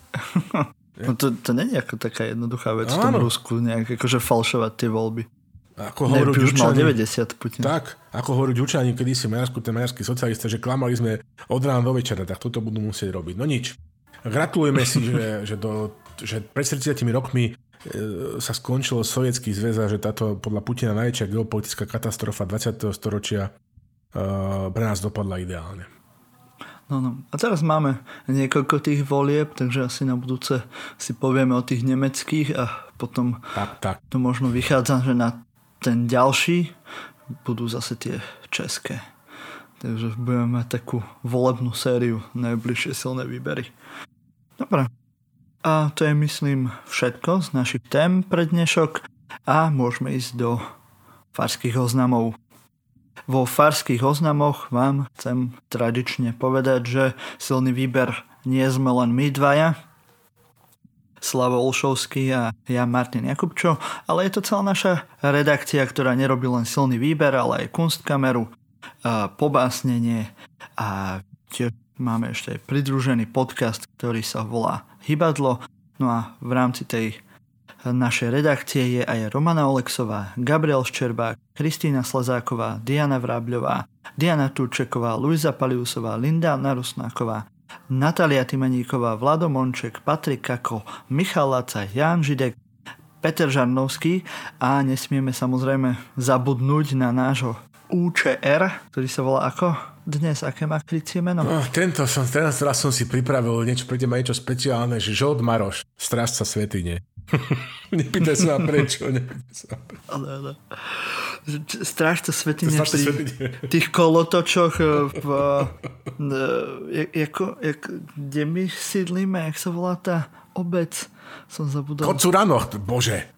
No to, to je ako taká jednoduchá vec v tom Rusku, nejak akože falšovať tie voľby. Ako hovorí už mal 90 Putin. Tak, ako hovorí Ďučani, kedy si Maďarsku, ten maďarský socialista, že klamali sme od rána do večera, tak toto budú musieť robiť. No nič. Gratulujeme si, <laughs> že, že, do, že pred 30 rokmi e, sa skončil sovietský zväz a že táto podľa Putina najväčšia geopolitická katastrofa 20. storočia uh, pre nás dopadla ideálne. No, no. A teraz máme niekoľko tých volieb, takže asi na budúce si povieme o tých nemeckých a potom tak, tak. to možno vychádza, že na ten ďalší budú zase tie české. Takže budeme mať takú volebnú sériu najbližšie silné výbery. Dobre. A to je myslím všetko z našich tém pre dnešok a môžeme ísť do farských oznamov. Vo farských oznamoch vám chcem tradične povedať, že silný výber nie sme len my dvaja, Slavo Olšovský a ja Martin Jakubčo, ale je to celá naša redakcia, ktorá nerobí len silný výber, ale aj kunstkameru, pobásnenie a tiež máme ešte aj pridružený podcast, ktorý sa volá Hybadlo. No a v rámci tej našej redakcie je aj Romana Oleksová, Gabriel Ščerbák, Kristýna Slazáková, Diana Vrábľová, Diana Turčeková, Luisa Paliusová, Linda Narusnáková, Natalia Timeníková, Vlado Monček, Patrik Kako, Michal Laca, Jan Židek, Peter Žarnovský a nesmieme samozrejme zabudnúť na nášho UČR, ktorý sa volá ako? Dnes, aké má krycie meno? No, tento som, teraz, teraz som si pripravil niečo pre teba, niečo špeciálne, že Žolt Maroš, strážca svetine. <laughs> nepýtaj sa prečo, nepýtaj sa prečo. Ale, ale. Strážca svetine pri svetine. tých kolotočoch e, v, e, jako, jak, kde my sídlíme, jak sa volá tá obec? Som zabudol. Kocuranoch, bože.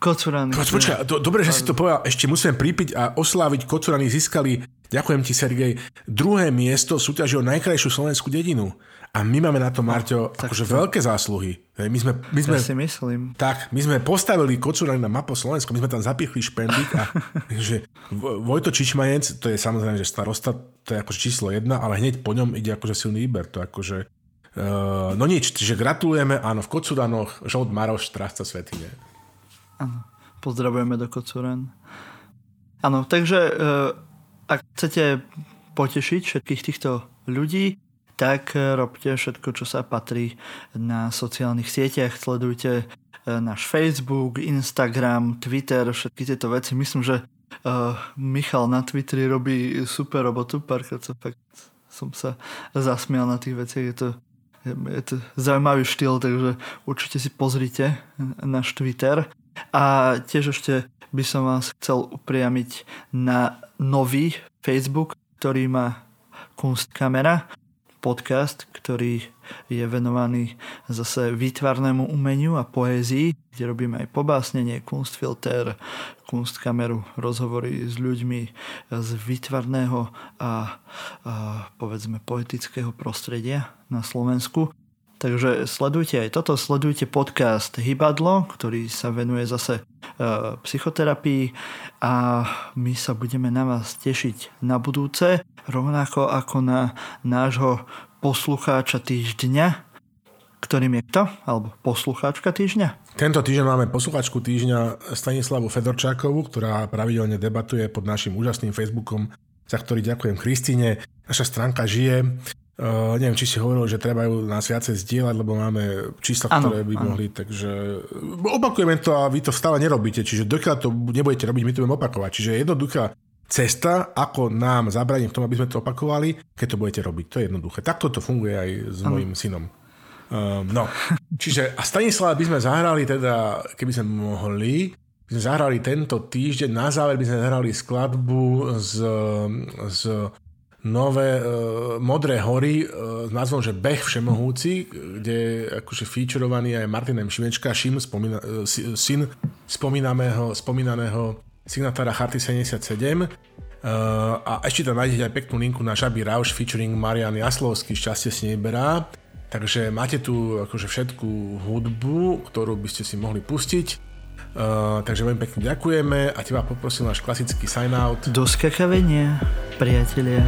Kocurany. Počkaj, do, dobre, že si to povedal. Ešte musím pripiť a osláviť. Kocurany získali, ďakujem ti, Sergej, druhé miesto súťaži o najkrajšiu slovenskú dedinu. A my máme na to, Marťo, no, akože to... veľké zásluhy. My sme, my sme, ja si myslím. Tak, my sme postavili Kocurany na mapu Slovenska, my sme tam zapichli špendík a <laughs> že Vojto Čičmajenc, to je samozrejme, že starosta, to je akože číslo jedna, ale hneď po ňom ide akože silný výber. To akože, uh, no nič, čiže gratulujeme, áno, v Kocuranoch, Žolt Maroš, Strážca Svetine. Áno, pozdravujeme do Kocuran. Áno, takže uh, ak chcete potešiť všetkých týchto ľudí, tak e, robte všetko, čo sa patrí na sociálnych sieťach. Sledujte e, náš Facebook, Instagram, Twitter, všetky tieto veci. Myslím, že Michal na Twitteri robí super robotu. Párkrát som, som sa zasmial na tých veciach. Je to, je to zaujímavý štýl, takže určite si pozrite náš Twitter. A tiež ešte by som vás chcel upriamiť na nový Facebook, ktorý má Kunstkamera podcast, ktorý je venovaný zase výtvarnému umeniu a poézii, kde robíme aj pobásnenie, kunstfilter, kunstkameru, rozhovory s ľuďmi z výtvarného a, a povedzme poetického prostredia na Slovensku. Takže sledujte aj toto, sledujte podcast Hybadlo, ktorý sa venuje zase e, psychoterapii a my sa budeme na vás tešiť na budúce, rovnako ako na nášho poslucháča týždňa, ktorým je kto? Alebo poslucháčka týždňa? Tento týždeň máme poslucháčku týždňa Stanislavu Fedorčákovú, ktorá pravidelne debatuje pod našim úžasným Facebookom, za ktorý ďakujem Kristine. Naša stránka žije Uh, neviem, či si hovoril, že treba ju nás viacej zdieľať, lebo máme čísla, ano, ktoré by ano. mohli, takže opakujeme to a vy to stále nerobíte, čiže dokiaľ to nebudete robiť, my to budeme opakovať. Čiže jednoduchá cesta, ako nám zabraniť v tom, aby sme to opakovali, keď to budete robiť. To je jednoduché. Takto to funguje aj s ano. mojim synom. Um, no, čiže a Stanislava by sme zahrali teda, keby sme mohli, by sme zahrali tento týždeň, na záver by sme zahrali skladbu z, z nové uh, Modré hory uh, s názvom, že Beh všemohúci, kde je akože featurovaný aj Martin M. Šimečka, Šim, spomína, uh, syn spomínaného, spomínaného signatára Charty 77. Uh, a ešte tam nájdete aj peknú linku na Žabi Rauš featuring Marian Jaslovský, Šťastie si neberá. Takže máte tu akože všetku hudbu, ktorú by ste si mohli pustiť. Uh, takže veľmi pekne ďakujeme a teba poprosím náš klasický sign out. Do skakavenia, priatelia.